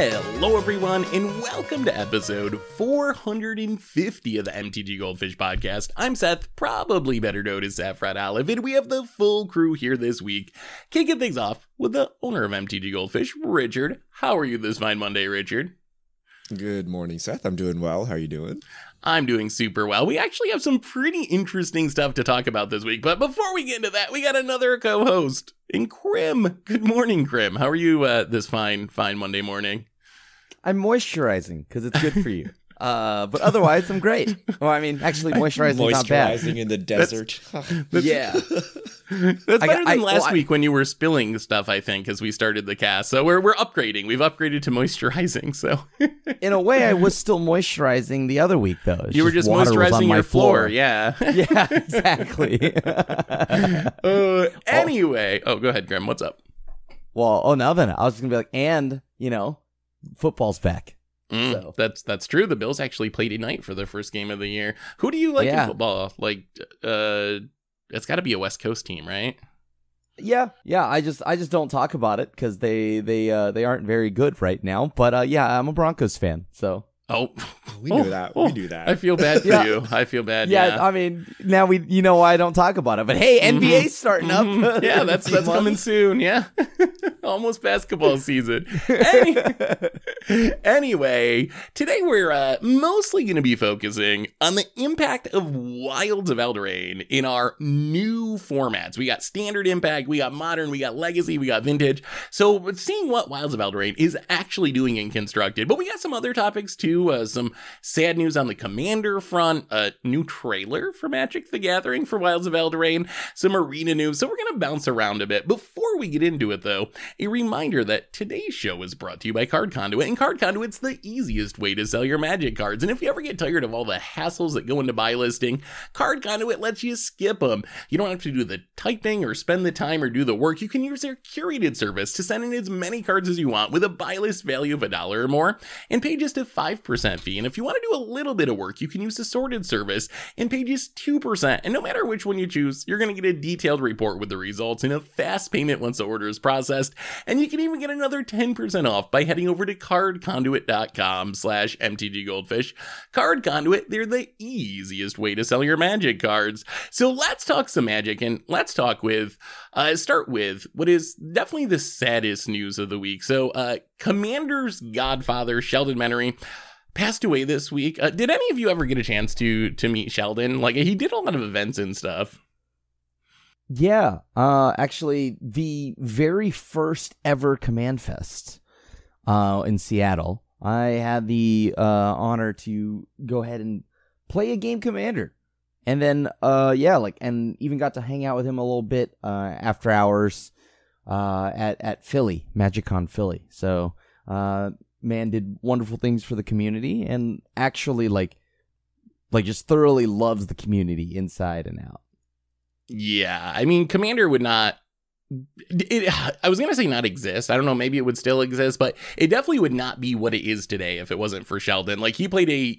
Hello, everyone, and welcome to episode 450 of the MTG Goldfish podcast. I'm Seth, probably better known as Saffron Olive, and we have the full crew here this week, kicking things off with the owner of MTG Goldfish, Richard. How are you this fine Monday, Richard? Good morning, Seth. I'm doing well. How are you doing? I'm doing super well. We actually have some pretty interesting stuff to talk about this week, but before we get into that, we got another co-host in Krim. Good morning, Krim. How are you uh, this fine, fine Monday morning? I'm moisturizing because it's good for you. Uh, but otherwise, I'm great. Well, I mean, actually, moisturizing is not bad. Moisturizing in the desert. Yeah, That's better I- than last well, I- week when you were spilling stuff. I think as we started the cast, so we're we're upgrading. We've upgraded to moisturizing. So in a way, I was still moisturizing the other week, though. It's you were just water on moisturizing my your floor. Yeah. yeah, exactly. uh, anyway, oh, go ahead, Grim. What's up? well, oh, now then, I was gonna be like, and you know, football's back. Mm, So- That's that's true. The Bills actually played tonight for their first game of the year. Who do you like in football? Like, uh, it's got to be a West Coast team, right? Yeah, yeah. I just, I just don't talk about it because they, they, uh, they aren't very good right now. But uh, yeah, I'm a Broncos fan, so Oh, we Oh, do that. oh, we do that. I feel bad for Yeah. you. I feel bad. yeah, Yeah. I mean, now we, you know, why I don't talk about it. But hey, NBA's starting up. Mhm. Yeah, that's that's few coming soon. Yeah, almost basketball season. Any- anyway, today we're uh, mostly going to be focusing on the impact of Wilds of Eldraine in our new formats. We got standard impact, we got modern, we got legacy, we got vintage. So seeing what Wilds of Eldraine is actually doing in constructed, but we got some other topics too. Uh, some sad news on the commander front, a new trailer for Magic the Gathering for Wilds of Eldraine, some arena news. So we're going to bounce around a bit. Before we get into it, though, a reminder that today's show is brought to you by Card Conduit, and Card Conduit's the easiest way to sell your Magic cards. And if you ever get tired of all the hassles that go into buy listing, Card Conduit lets you skip them. You don't have to do the typing or spend the time or do the work. You can use their curated service to send in as many cards as you want with a buy list value of a dollar or more and pay just a 5% fee. And if you want to do a little bit of work, you can use the sorted service and pay just 2%. And no matter which one you choose, you're going to get a detailed report with the results and a fast payment once the order is processed. And you can even get another 10% off by heading over to cardconduit.com slash mtggoldfish. Card Conduit, they're the easiest way to sell your magic cards. So let's talk some magic and let's talk with, uh, start with what is definitely the saddest news of the week. So, uh, Commander's godfather, Sheldon Menery, passed away this week. Uh, did any of you ever get a chance to to meet Sheldon? Like he did a lot of events and stuff. Yeah, uh, actually, the very first ever Command Fest uh, in Seattle, I had the uh, honor to go ahead and play a game Commander, and then uh, yeah, like, and even got to hang out with him a little bit uh, after hours uh, at at Philly MagicCon Philly. So, uh, man, did wonderful things for the community, and actually, like, like just thoroughly loves the community inside and out. Yeah, I mean, Commander would not. It, I was gonna say not exist. I don't know. Maybe it would still exist, but it definitely would not be what it is today if it wasn't for Sheldon. Like he played a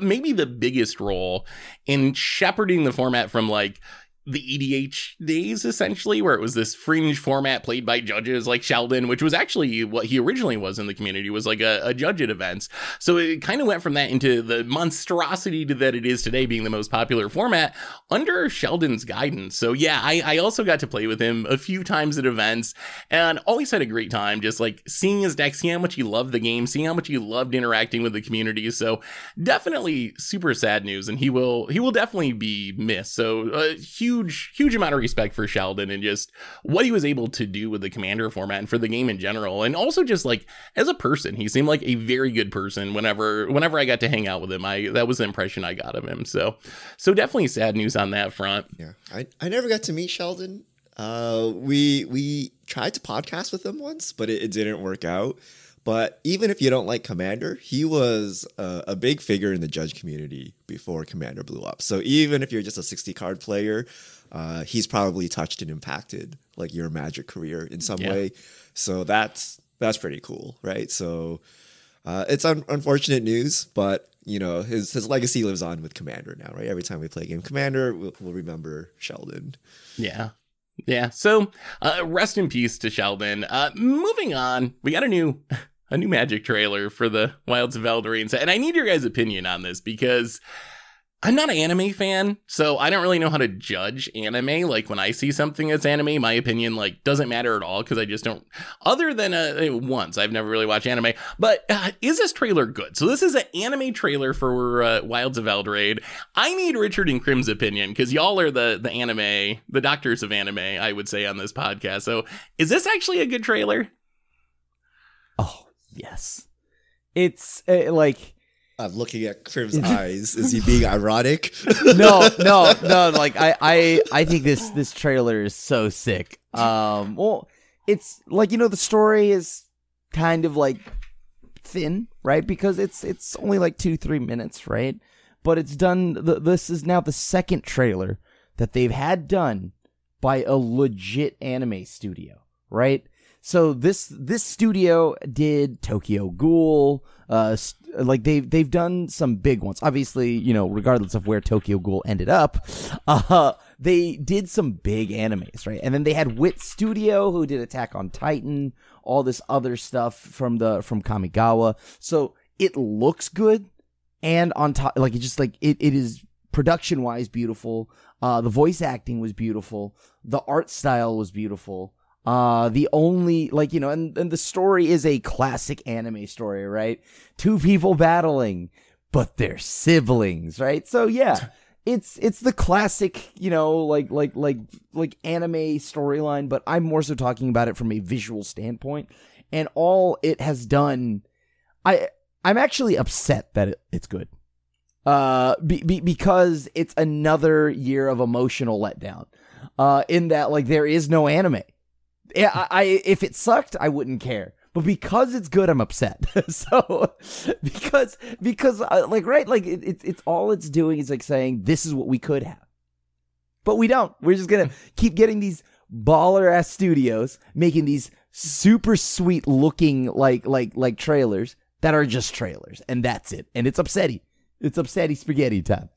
maybe the biggest role in shepherding the format from like the EDH days, essentially, where it was this fringe format played by judges like Sheldon, which was actually what he originally was in the community, was like a, a judge at events. So it kind of went from that into the monstrosity that it is today, being the most popular format under Sheldon's guidance. So yeah, I, I also got to play with him a few times at events and always had a great time just like seeing his deck, seeing how much he loved the game, seeing how much he loved interacting with the community. So definitely super sad news and he will he will definitely be missed. So a huge huge huge amount of respect for Sheldon and just what he was able to do with the commander format and for the game in general. And also just like as a person, he seemed like a very good person whenever whenever I got to hang out with him. I that was the impression I got of him. So so definitely sad news on that front. yeah, I, I never got to meet Sheldon. Uh, we we tried to podcast with him once, but it, it didn't work out. But even if you don't like Commander, he was a, a big figure in the judge community before Commander blew up. So even if you're just a 60 card player, uh, he's probably touched and impacted like your Magic career in some Yeah. way. So that's that's pretty cool, right? So uh, it's un- unfortunate news, but you know his his legacy lives on with Commander now, right? Every time we play a game Commander, we'll, we'll remember Sheldon. Yeah. Yeah. So uh, rest in peace to Sheldon. Uh, moving on, we got a new a new magic trailer for the Wilds of Eldraine. And I need your guys' opinion on this because I'm not an anime fan, so I don't really know how to judge anime. Like when I see something that's anime, my opinion like doesn't matter at all because I just don't. Other than uh, once, I've never really watched anime. But uh, is this trailer good? So this is an anime trailer for uh, Wilds of Eldraine. I need Richard and Crim's opinion because y'all are the the anime, the doctors of anime, I would say on this podcast. So is this actually a good trailer? Oh yes, it's uh, like I'm looking at Crim's eyes. Is he being ironic? no, no, no. Like I, I, I think this this trailer is so sick. Um, well, it's like you know the story is kind of like thin, right? Because it's it's only like two three minutes, right? But it's done. The, this is now the second trailer that they've had done by a legit anime studio, right? So this this studio did Tokyo Ghoul, uh, like they've they've done some big ones. Obviously, you know, regardless of where Tokyo Ghoul ended up, uh, they did some big animes, right? And then they had Wit Studio who did Attack on Titan, all this other stuff from the from Kamigawa. So it looks good, and on top, like it just like it, it is production wise beautiful. Uh, the voice acting was beautiful. The art style was beautiful. Uh, the only, like, you know, and, and the story is a classic anime story, right? Two people battling, but they're siblings, right? So yeah, it's, it's the classic, you know, like, like, like, like anime storyline, but I'm more so talking about it from a visual standpoint. And all it has done, I, I'm actually upset that it, it's good. Uh, be, be, because it's another year of emotional letdown. Uh, in that, like, there is no anime yeah, I, I if it sucked, I wouldn't care. But because it's good, I'm upset. so because because uh, like right, like it, it, it's all it's doing is like saying this is what we could have, but we don't. We're just gonna keep getting these baller ass studios making these super sweet looking like like like trailers that are just trailers, and that's it. And it's upsetting. It's upsetting spaghetti time.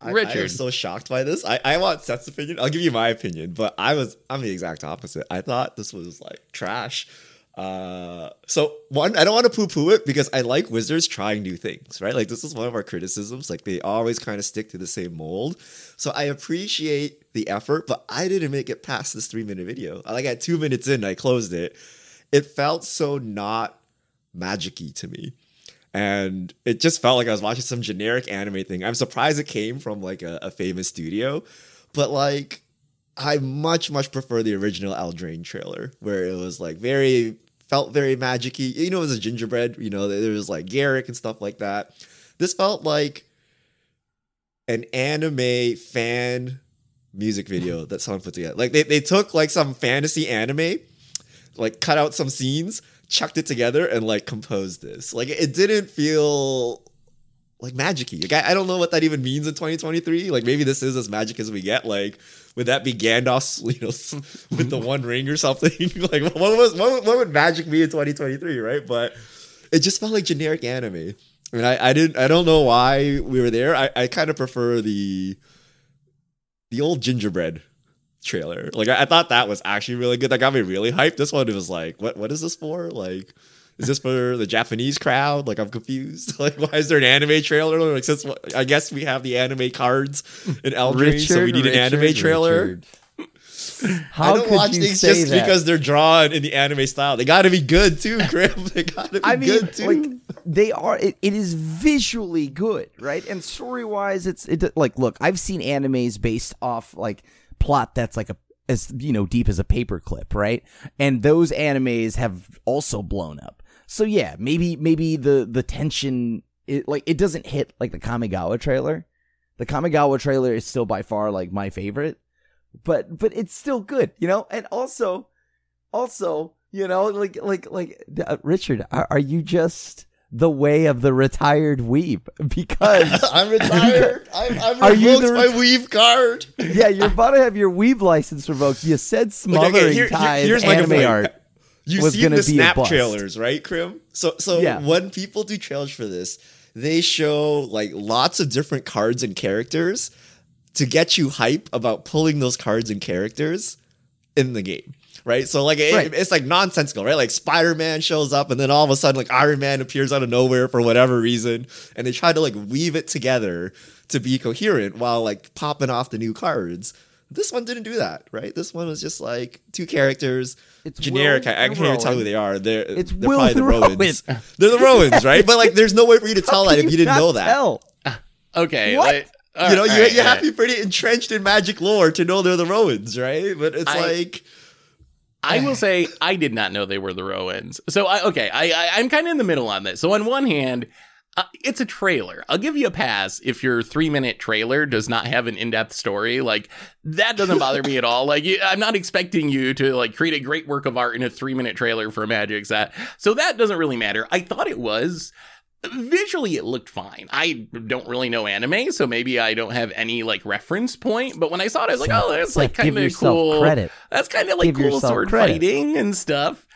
I, Richard. I am so shocked by this. I, I want Seth's opinion. I'll give you my opinion, but I was I'm the exact opposite. I thought this was like trash. Uh, so one, I don't want to poo-poo it because I like Wizards trying new things, right? Like this is one of our criticisms. Like they always kind of stick to the same mold. So I appreciate the effort, but I didn't make it past this three-minute video. Like at two minutes in, I closed it. It felt so not magicy to me and it just felt like I was watching some generic anime thing. I'm surprised it came from like a, a famous studio, but like I much much prefer the original Eldraine trailer where it was like very felt very magicy. You know, it was a gingerbread. You know, there was like Garruk and stuff like that. This felt like an anime fan music video that someone put together. Like they, they took like some fantasy anime, like cut out some scenes, chucked it together and like composed this. Like it didn't feel like magicy. Like I, I don't know what that even means in 2023. Like maybe this is as magic as we get. Like would that be Gandalf, you know, with the One Ring or something? like what was what, what would magic be in 2023, right? But it just felt like generic anime. I mean, I, I didn't I don't know why we were there. I, I kind of prefer the the old gingerbread trailer. Like I, I, thought that was actually really good. That got me really hyped. This one was like, what what is this for? Like, is this for the Japanese crowd? Like I'm confused. Like why is there an anime trailer? Like since I guess we have the anime cards in Eldraine, so we need Richard, an anime trailer. Richard. How I don't watch things just that? because they're drawn in the anime style. They got to be good too, Crim. They got to be I mean, good too. Like, they are. It, it is visually good, right? And story wise, it's it. Like, look, I've seen animes based off like plot that's like a as you know deep as a paperclip, right? And those animes have also blown up. So yeah, maybe maybe the the tension it like it doesn't hit like the Kamigawa trailer. The Kamigawa trailer is still by far like my favorite, but but it's still good, you know. And also, also, you know, like like like uh, Richard, are, are you just the way of the retired weeb because I'm retired. I'm, I'm are you the, my weeb card. yeah, you're about to have your weeb license revoked. You said smothering okay, here, here, here's anime my art. You've seen the snap trailers, right, Crim? So, so yeah. when people do trailers for this, they show like lots of different cards and characters to get you hype about pulling those cards and characters in the game right? So like it, Right. it's like nonsensical, right? Like Spider Man shows up, and then all of a sudden like Iron Man appears out of nowhere for whatever reason, and they try to like weave it together to be coherent while like popping off the new cards. This one didn't do that, right? This one was just like two characters, It's generic. Will I, I can't even tell who they are. They're It's they're Will probably the and Rowan. Rowans. They're the Rowans, right? But like, there's no way for you to tell that if you didn't know that. tell? Okay. What? like- you know, right, you, all right, you all have to be pretty entrenched in magic lore to know they're the Rowans, right? But it's I- like, I will say I did not know they were the Rowans. So I okay, I, I I'm kind of in the middle on this. So on one hand, uh, it's a trailer. I'll give you a pass if your three minute trailer does not have an in depth story. Like that doesn't bother me at all. Like you, I'm not expecting you to like create a great work of art in a three minute trailer for a Magic set. So that doesn't really matter. I thought it was. Visually, it looked fine. I don't really know anime, so maybe I don't have any like reference point. But when I saw it, I was like, "Oh, that's like kind of cool." credit. That's kind of like Give cool sword credit. fighting and stuff.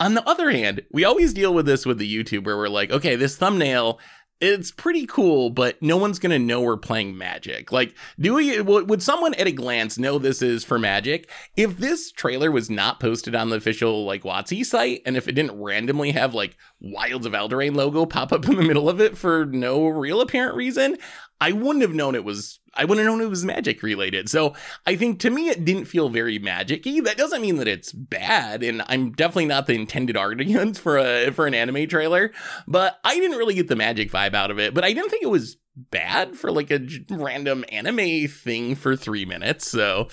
On the other hand, we always deal with this with the YouTube where we're like, okay, this thumbnail, it's pretty cool, but no one's gonna know we're playing Magic. Like, do we? Would someone at a glance know this is for Magic? If this trailer was not posted on the official like WotC site, and if it didn't randomly have like Wilds of Eldraine logo pop up in the middle of it for no real apparent reason, I wouldn't have known it was. I wouldn't have known it was Magic related. So I think to me it didn't feel very magic-y. That doesn't mean that it's bad, and I'm definitely not the intended audience for a for an anime trailer. But I didn't really get the magic vibe out of it. But I didn't think it was bad for like a random anime thing for three minutes. So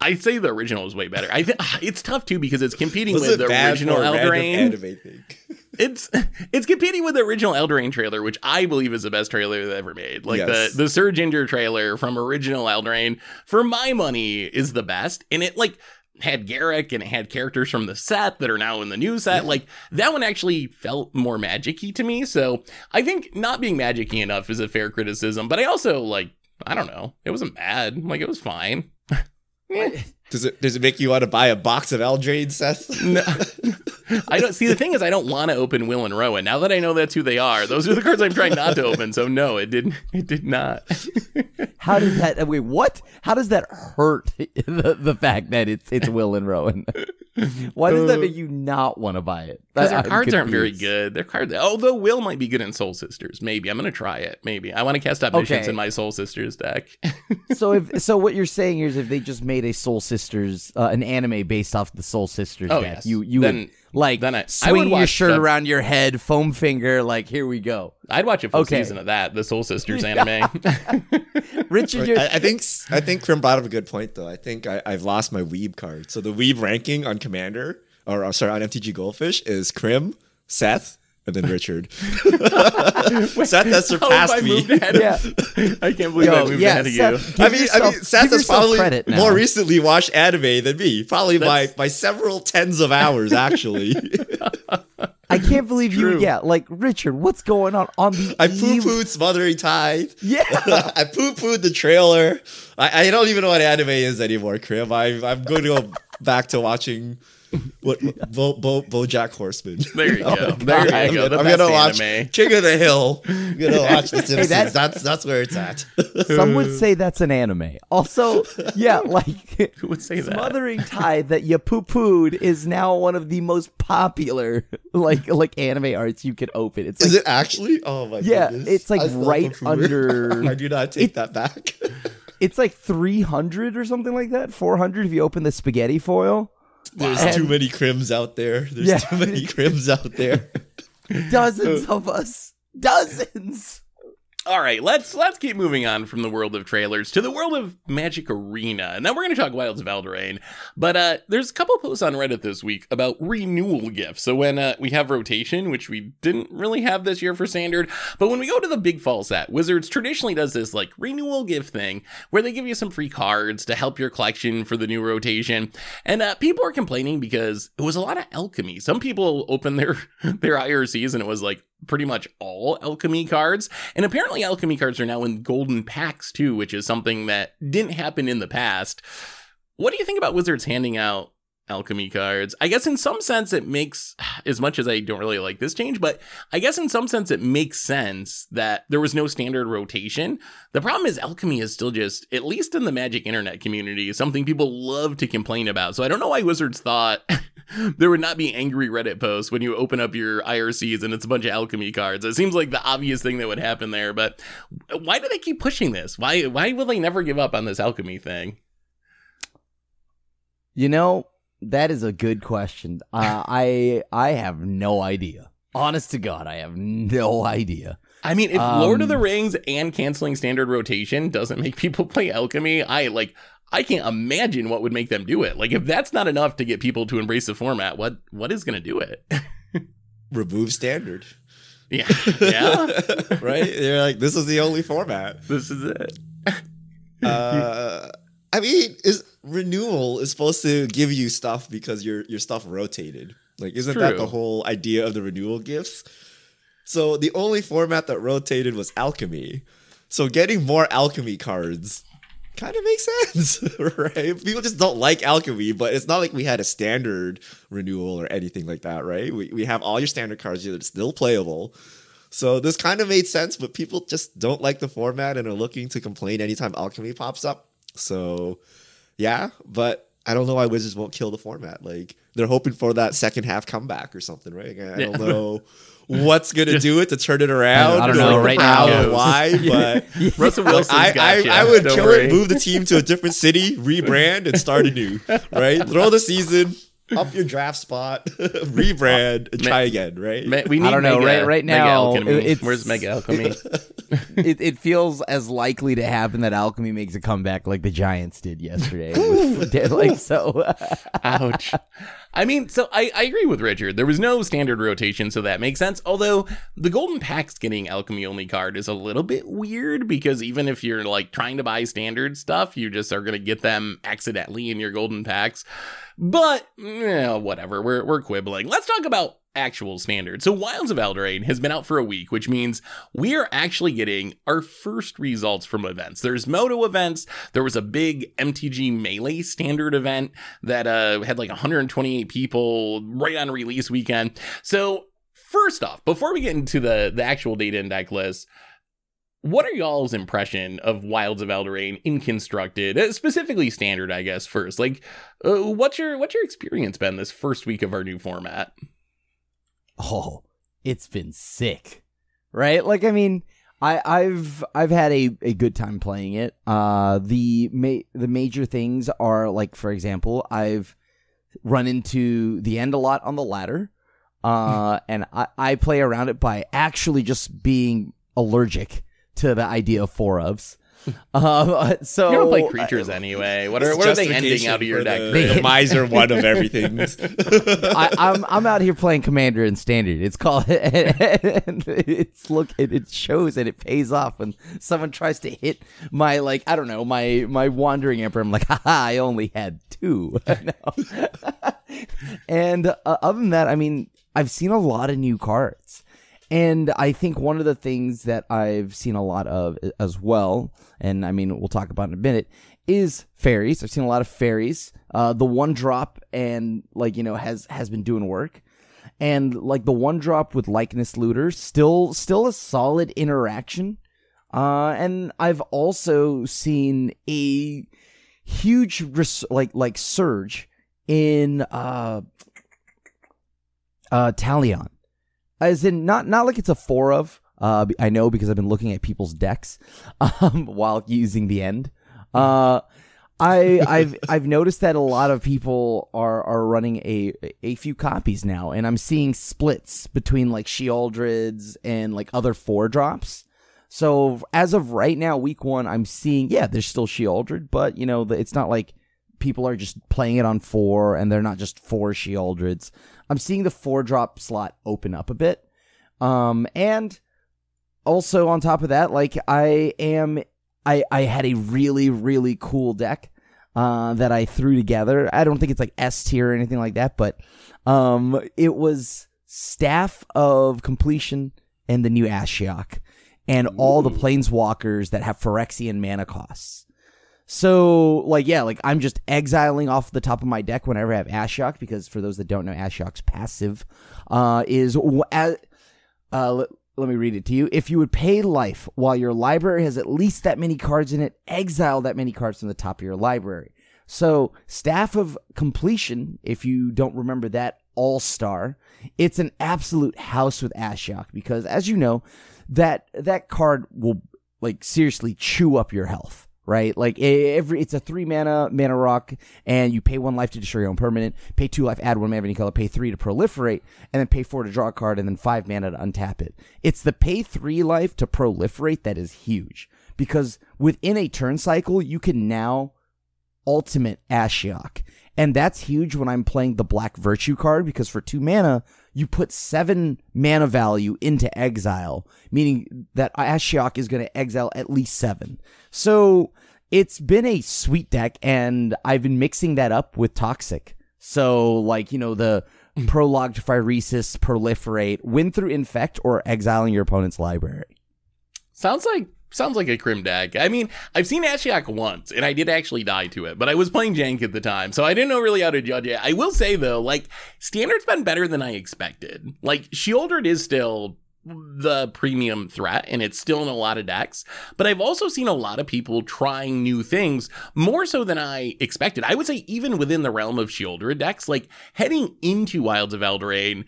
I'd say the original is way better. I think ah, it's tough too because it's competing was with it the original for a random Eldraine. anime thing? It's it's competing with the original Eldraine trailer, which I believe is the best trailer they've ever made. Like Yes. the the Sir Ginger trailer from original Eldraine, for my money, is the best. And it like had Garruk and it had characters from the set that are now in the new set. Like that one actually felt more magic-y to me. So I think not being magic-y enough is a fair criticism. But I also like I don't know. It wasn't bad. Like it was fine. Does it does it make you want to buy a box of Eldraine, Seth? No. I don't see the thing is I don't want to open Will and Rowan. Now that I know that's who they are, those are the cards I'm trying not to open. So no, it didn't it did not. How did that? Wait, what? How does that hurt the, the fact that it's it's Will and Rowan? Why does that make you not want to buy it? Because their I'm cards aren't very confused. good. Their cards although Will might be good in Soul Sisters. Maybe. I'm gonna try it. Maybe. I want to cast omniscience Okay. in my Soul Sisters deck. So if so, what you're saying here is if they just made a Soul Sisters, uh, an anime based off the Soul Sisters Oh, deck, yes. you you Then- would like then I- I swing your shirt that. around your head, foam finger, like here we go. I'd watch a full Okay. season of that, the Soul Sisters anime. Richard, you're, I, I think I think Krim brought up a good point though. I think I, I've lost my Weeb card. So the Weeb ranking on Commander, or uh, sorry, on MTG Goldfish is Krim, Seth, and then Richard. Seth has How have surpassed I me. yeah. I can't believe I moved yeah, ahead of Seth, you. give I mean, I mean, Seth has probably more recently watched anime than me, probably by That's- by several tens of hours actually. I can't believe you. True. Yeah, like Richard, what's going on on the I poo eve- pooed Smothering Tithe. Yeah, I poo pooed the trailer. I, I don't even know what anime is anymore, Krim. I, I'm going to go back to watching what Bo, Bo, BoJack Horseman. There you go. God. There you I'm go. The gonna, I'm best gonna watch anime. King of the Hill. I'm gonna watch The Simpsons. that- that's that's where it's at. some would say that's an anime. Also, yeah, like Who would say that? Smothering Tithe that you poo pooed is now one of the most popular like like anime arts you could open. It's Is it actually? Oh my Yeah, goodness. it's, like, I love right the poo. under- I do not take It- that back. it's like three hundred or something like that. Four hundred if you open the spaghetti foil. There's And- too many crims out there. There's Yeah. too many crims out there. Dozens of us. Dozens. All right, let's let's keep moving on from the world of trailers to the world of Magic Arena. And then we're going to talk Wilds of Eldraine. But uh, there's a couple posts on Reddit this week about renewal gifts. So when uh, we have rotation, which we didn't really have this year for standard, but when we go to the big fall set, Wizards traditionally does this like renewal gift thing where they give you some free cards to help your collection for the new rotation. And uh, people are complaining because it was a lot of alchemy. Some people opened their their IRCs and it was like pretty much all alchemy cards. And apparently, alchemy cards are now in golden packs too, which is something that didn't happen in the past. What do you think about Wizards handing out alchemy cards. I guess in some sense it makes as much as I don't really like this change, but I guess in some sense it makes sense that there was no standard rotation. The problem is alchemy is still just at least in the magic internet community something people love to complain about. So I don't know why Wizards thought there would not be angry Reddit posts when you open up your IRCs and it's a bunch of alchemy cards. It seems like the obvious thing that would happen there, but why do they keep pushing this? Why why will they never give up on this alchemy thing? You know, that is a good question. Uh, I I have no idea. Honest to God, I have no idea. I mean, if Lord of the Um, Rings and canceling standard rotation doesn't make people play alchemy, I like I can't imagine what would make them do it. Like if that's not enough to get people to embrace the format, what what is going to do it? Remove standard. yeah. Yeah. right? They're like, this is the only format. this is it. Uh, I mean, is renewal is supposed to give you stuff because your your stuff rotated. Like, isn't that the whole idea of the renewal gifts? So the only format that rotated was alchemy. So getting more alchemy cards kind of makes sense, right? People just don't like alchemy, but it's not like we had a standard renewal or anything like that, right? We we have all your standard cards that are still playable. So this kind of made sense, but people just don't like the format and are looking to complain anytime alchemy pops up. So yeah, but I don't know why Wizards won't kill the format. Like they're hoping for that second half comeback or something, right? I Yeah. don't know what's gonna do it to turn it around. I don't know like, right how now. or why, but Russell like, Wilson's I, got I, you. I would Don't kill worry. it, move the team to a different city, rebrand, and start anew. Right? Throw the season, up your draft spot, rebrand, and try again. Right? Ma- we need I don't know, Mega- right- right now, alchemy. it- Where's Mega Alchemy? it, it feels as likely to happen that alchemy makes a comeback like the Giants did yesterday. with- like so. Ouch. I mean, so I, I agree with Richard. There was no standard rotation, so that makes sense. Although the Golden Pack's getting alchemy only card is a little bit weird because even if you're like trying to buy standard stuff, you just are gonna get them accidentally in your Golden Packs. But eh, whatever, we're we're quibbling. Let's talk about actual standard. So Wilds of Eldraine has been out for a week, which means we are actually getting our first results from events. There's Moto events. There was a big MTG Melee standard event that uh, had like 128 people right on release weekend. So first off, before we get into the the actual data and deck list, what are y'all's impression of Wilds of Eldraine in constructed, uh, specifically standard? I guess first, like, uh, what's your what's your experience been this first week of our new format? Oh, it's been sick, right? Like, I mean, I, I've I've had a, a good time playing it. Uh, the ma- the major things are like, for example, I've run into the end a lot on the ladder, uh, and I, I play around it by actually just being allergic to the idea of four ofs. Uh, so You don't play creatures anyway. What are what are they ending out of your deck? the- the miser one of everything. I, I'm I'm out here playing Commander and Standard. It's called and it's look it, it shows and it pays off when someone tries to hit my like I don't know my my Wandering Emperor. I'm like, haha, I only had two. And uh, other than that, I mean, I've seen a lot of new cards. And I think one of the things that I've seen a lot of as well, and I mean, we'll talk about in a minute, is fairies. I've seen a lot of fairies. Uh, the one drop and like you know has has been doing work, and like the one drop with likeness looter still still a solid interaction. Uh, and I've also seen a huge res- like like surge in uh uh Talion as in not not like it's a four of uh I know because I've been looking at people's decks um while using the end. Uh I I've I've noticed that a lot of people are are running a a few copies now and I'm seeing splits between like Sheoldreds and like other four drops. So as of right now week 1 I'm seeing yeah there's still Sheoldred but you know the, it's not like people are just playing it on 4 and they're not just four Sheoldreds I'm seeing the four drop slot open up a bit. Um, and also on top of that, like I am, I, I had a really, really cool deck, uh, that I threw together. I don't think it's like S tier or anything like that, but, um, it was Staff of Completion and the new Ashiok and all the planeswalkers that have Phyrexian mana costs. So, like, yeah, like I'm just exiling off the top of my deck whenever I have Ashiok, because for those that don't know, Ashiok's passive uh, is as, uh, let, me read it to you. If you would pay life while your library has at least that many cards in it, exile that many cards from the top of your library. So, Staff of Completion, if you don't remember that All Star, it's an absolute house with Ashiok because, as you know, that that card will like seriously chew up your health right? Like every it's a three mana mana rock, and you pay one life to destroy your own permanent, pay two life, add one mana of any color, pay three to proliferate, and then pay four to draw a card, and then five mana to untap it. It's the pay three life to proliferate that is huge because within a turn cycle, you can now ultimate Ashiok. And that's huge when I'm playing the Black Virtue card because for two mana, you put seven mana value into exile, meaning that Ashiok is going to exile at least seven. So it's been a sweet deck, and I've been mixing that up with Toxic. So, like, you know, the prologue to Phyresis, proliferate, win through infect, or exiling your opponent's library. Sounds like sounds like a crim deck. I mean, I've seen Ashiok once, and I did actually die to it, but I was playing Jank at the time, so I didn't know really how to judge it. I will say though, like Standard's been better than I expected. Like Sheoldred is still the premium threat and it's still in a lot of decks but i've also seen a lot of people trying new things more so than i expected i would say even within the realm of Sheoldred decks like heading into wilds of eldraine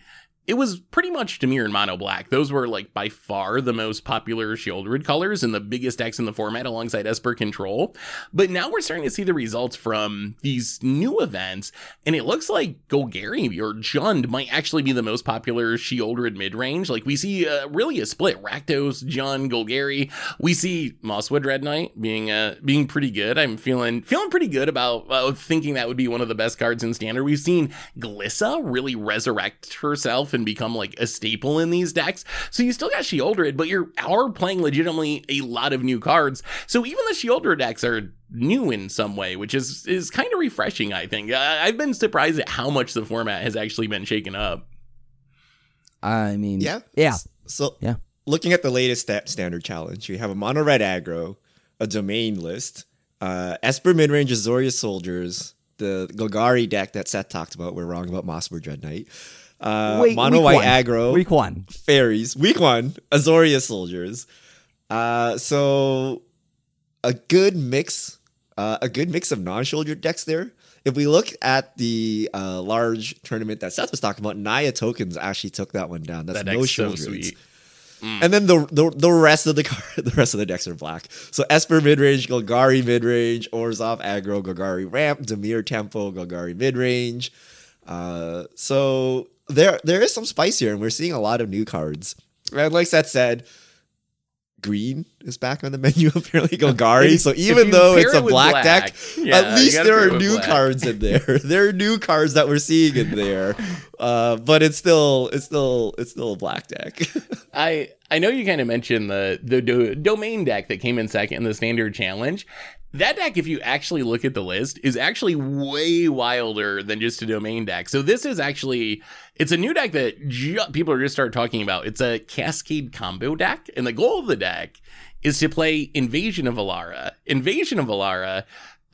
it was pretty much Dimir and Mono Black. Those were like by far the most popular Sheoldred colors and the biggest decks in the format alongside Esper Control. But now we're starting to see the results from these new events, and it looks like Golgari or Jund might actually be the most popular Sheoldred mid range. Like we see uh, really a split: Rakdos, Jund, Golgari. We see Mosswood Dreadknight being uh, being pretty good. I'm feeling feeling pretty good about uh, thinking that would be one of the best cards in Standard. We've seen Glissa really resurrect herself and become like a staple in these decks. So you still got Sheoldred, but you are playing legitimately a lot of new cards. So even the Sheoldred decks are new in some way, which is is kind of refreshing. I think I've been surprised at how much the format has actually been shaken up. I mean, yeah, yeah. So yeah, looking at the latest standard challenge, we have a mono red aggro, a domain list, uh, Esper midrange Azorius soldiers, the Golgari deck that Seth talked about. We're wrong about Mosswood Dreadknight. Uh, Wait, mono white one. aggro, Week one. fairies. Week one, Azorius soldiers. Uh, so a good mix, uh, a good mix of non-Sheoldred decks there. If we look at the uh, large tournament that Seth was talking about, Naya tokens actually took that one down. That's That no deck's so shoulders. sweet. And then the, the the rest of the card, the rest of the decks are black. So Esper midrange, Golgari midrange, Orzhov aggro, Golgari ramp, Dimir tempo, Golgari midrange. Uh, so there there is some spice here, and we're seeing a lot of new cards. And like Seth said, green is back on the menu. Apparently, Golgari. So even though it's a with black, black, deck, yeah, at least there are new black. cards in there. there are new cards that we're seeing in there. Uh, but it's still it's still it's still a black deck. I I know you kind of mentioned the the do- domain deck that came in second in the standard challenge. That deck, if you actually look at the list, is actually way wilder than just a domain deck. So this is actually it's a new deck that ju- people are just start talking about. It's a Cascade combo deck, and the goal of the deck is to play Invasion of Alara. Invasion of Alara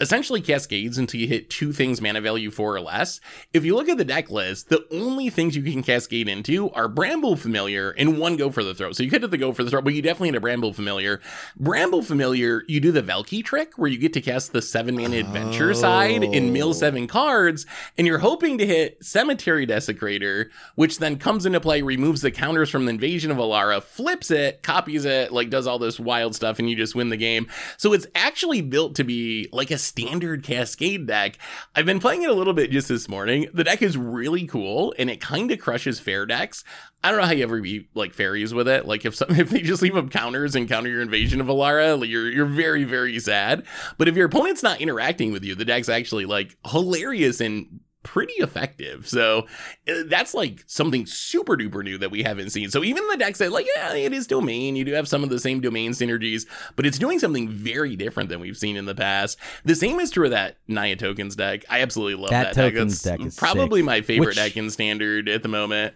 essentially cascades until you hit two things mana value four or less. If you look at the deck list, the only things you can cascade into are Bramble Familiar and one Go for the Throat. So you could hit the Go for the Throat, but you definitely hit a Bramble Familiar. Bramble Familiar, you do the Valki trick where you get to cast the seven mana adventure side and mill Oh. seven cards, and you're hoping to hit Cemetery Desecrator, which then comes into play, removes the counters from the Invasion of Alara, flips it, copies it, like does all this wild stuff, and you just win the game. So it's actually built to be like a standard Cascade deck. I've been playing it a little bit just this morning. The deck is really cool, and it kind of crushes fair decks. I don't know how you ever beat like fairies with it. Like if some, if they just leave up counters and counter your invasion of Alara, like, you're you're very very sad. But if your opponent's not interacting with you, the deck's actually like hilarious and pretty effective. So uh, that's like something super duper new that we haven't seen. So even the deck that like yeah, it is domain, you do have some of the same domain synergies, but it's doing something very different than we've seen in the past. The same is true of that Naya tokens deck. I absolutely love That that, deck. tokens deck is probably sick. my favorite Which- deck in standard at the moment.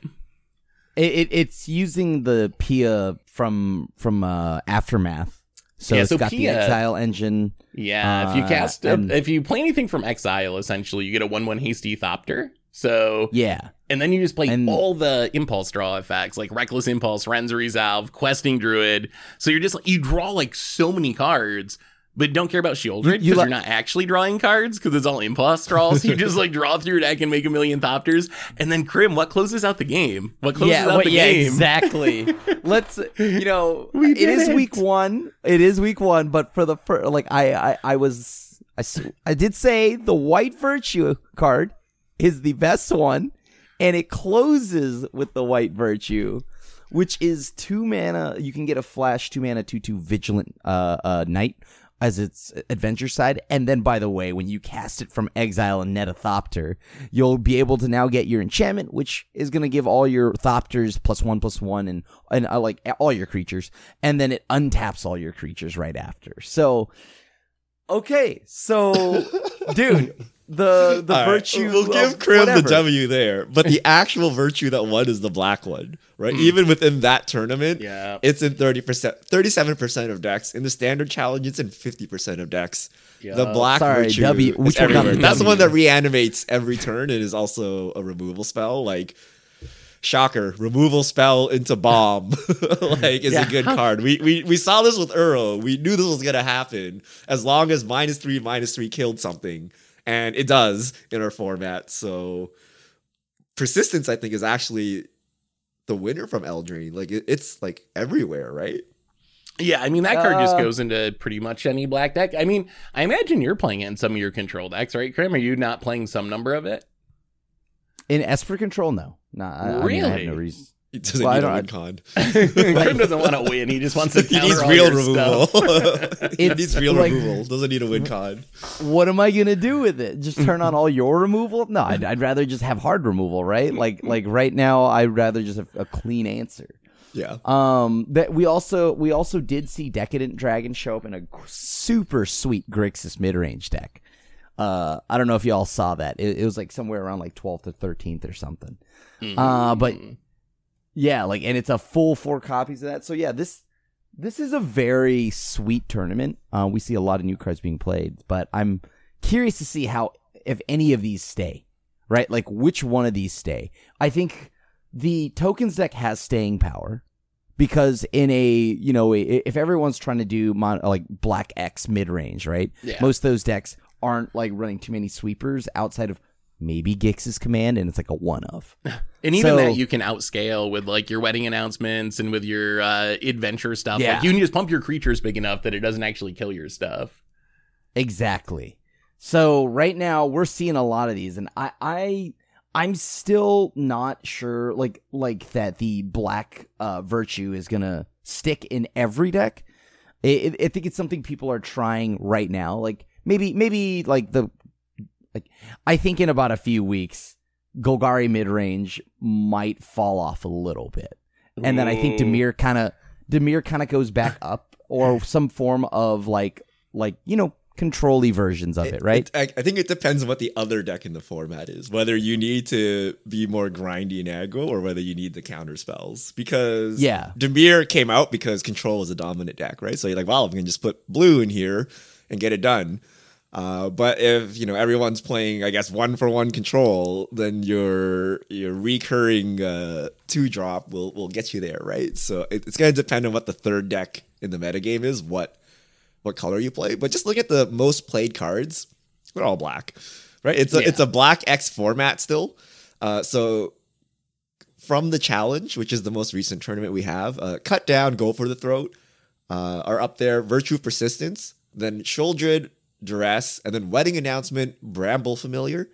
It, it it's using the Pia from from uh, Aftermath. So Yeah, it's so got the Exile engine. Yeah, if you Uh, cast, and- if you play anything from Exile, essentially you get a one-one hasty Thopter. So, Yeah. and then you just play And- all the impulse draw effects like Reckless Impulse, Wrenn's Resolve, Questing Druid. So you're just you draw like so many cards, but don't care about Sheoldred because you you, li- are not actually drawing cards because it's all impulse draws. you just like draw through your deck and make a million Thopters. And then Krim, what closes out the game? What closes yeah, out wait, the yeah, game? exactly. Let's, you know, it it. week one. It is week one, but for the first, like, I, I, I was, I, I did say the White Virtue card is the best one, and it closes with the White Virtue, which is two mana. You can get a flash two mana two two Vigilant uh, uh Knight as its adventure side. And then, by the way, when you cast it from exile and net a Thopter, you'll be able to now get your enchantment, which is going to give all your Thopters plus one, plus one, and and uh, like all your creatures. And then it untaps all your creatures right after. So, okay, so, dude. The the All right, virtue We'll give of Krim the. W there, but the actual virtue that won is the black one, right? Mm. Even within that tournament, Yeah. it's in thirty percent, thirty-seven percent of decks. In the standard challenge, it's in fifty percent of decks. Yeah. The black Sorry, virtue W- which one got everywhere. the That's the one that reanimates every turn and is also a removal spell. Like shocker, removal spell into bomb, like is Yeah. a good card. We we we saw this with Uro. We knew this was gonna happen as long as minus three minus three killed something, and it does in our format. So persistence, I think, is actually the winner from Eldraine. Like it, it's like everywhere, right? Yeah, I mean that card just Uh, goes into pretty much any black deck. I mean, I imagine you're playing it in some of your control decks, right, Krim? Are you not playing some number of it? In Esper Control, no. No, I, I mean, I have Really? no reason. It doesn't Well, need a don't- win con. Krim doesn't want to win; he just wants to he needs all real your removal. he needs real like- removal. Doesn't need a win con. What am I gonna do with it? Just turn on all your removal? No, I'd, I'd rather just have hard removal, right? Like, like right now, I'd rather just have a clean answer. Yeah. Um, that we also we also did see Decadent Dragon show up in a super sweet Grixis mid range deck. Uh, I don't know if y'all saw that. It, it was like somewhere around like 12th to 13th or something. Uh, but yeah, like, and it's a full four copies of that. So yeah, this this is a very sweet tournament. Uh, we see a lot of new cards being played, but I'm curious to see how if any of these stay. Right, like which one of these stay? I think the tokens deck has staying power because in a you know if everyone's trying to do mon- like black X mid range, right? Yeah. Most of those decks aren't like running too many sweepers outside of maybe Gix's command, and it's like a one of. And even So- that you can outscale with like your wedding announcements and with your uh, adventure stuff. Yeah. Like you can just pump your creatures big enough that it doesn't actually kill your stuff. Exactly. So right now we're seeing a lot of these, and I, I, I'm still not sure, like, like that the black uh, virtue is gonna stick in every deck. I, I- I think it's something people are trying right now. Like maybe, maybe like the, like I think in about a few weeks, Golgari mid range might fall off a little bit, and then I think Dimir kind of, Dimir kind of goes back up, or some form of like, like you know, control-y versions of it, right? I, I think it depends on what the other deck in the format is. Whether you need to be more grindy and aggro or whether you need the counter spells. Because Yeah. Dimir came out because control is a dominant deck, right? So you're like, well, I can just put blue in here and get it done. Uh, but if you know everyone's playing, I guess one for one control, then your your recurring uh, two drop will will get you there, right? So it, it's gonna depend on what the third deck in the metagame is, what what color you play. But just look at the most played cards; they're all black, right? It's a Yeah. it's a black X format still. Uh, so from the challenge, which is the most recent tournament we have, uh, cut down, go for the throat, uh, are up there. Virtue of persistence, then Sheoldred, duress, and then wedding announcement, bramble familiar.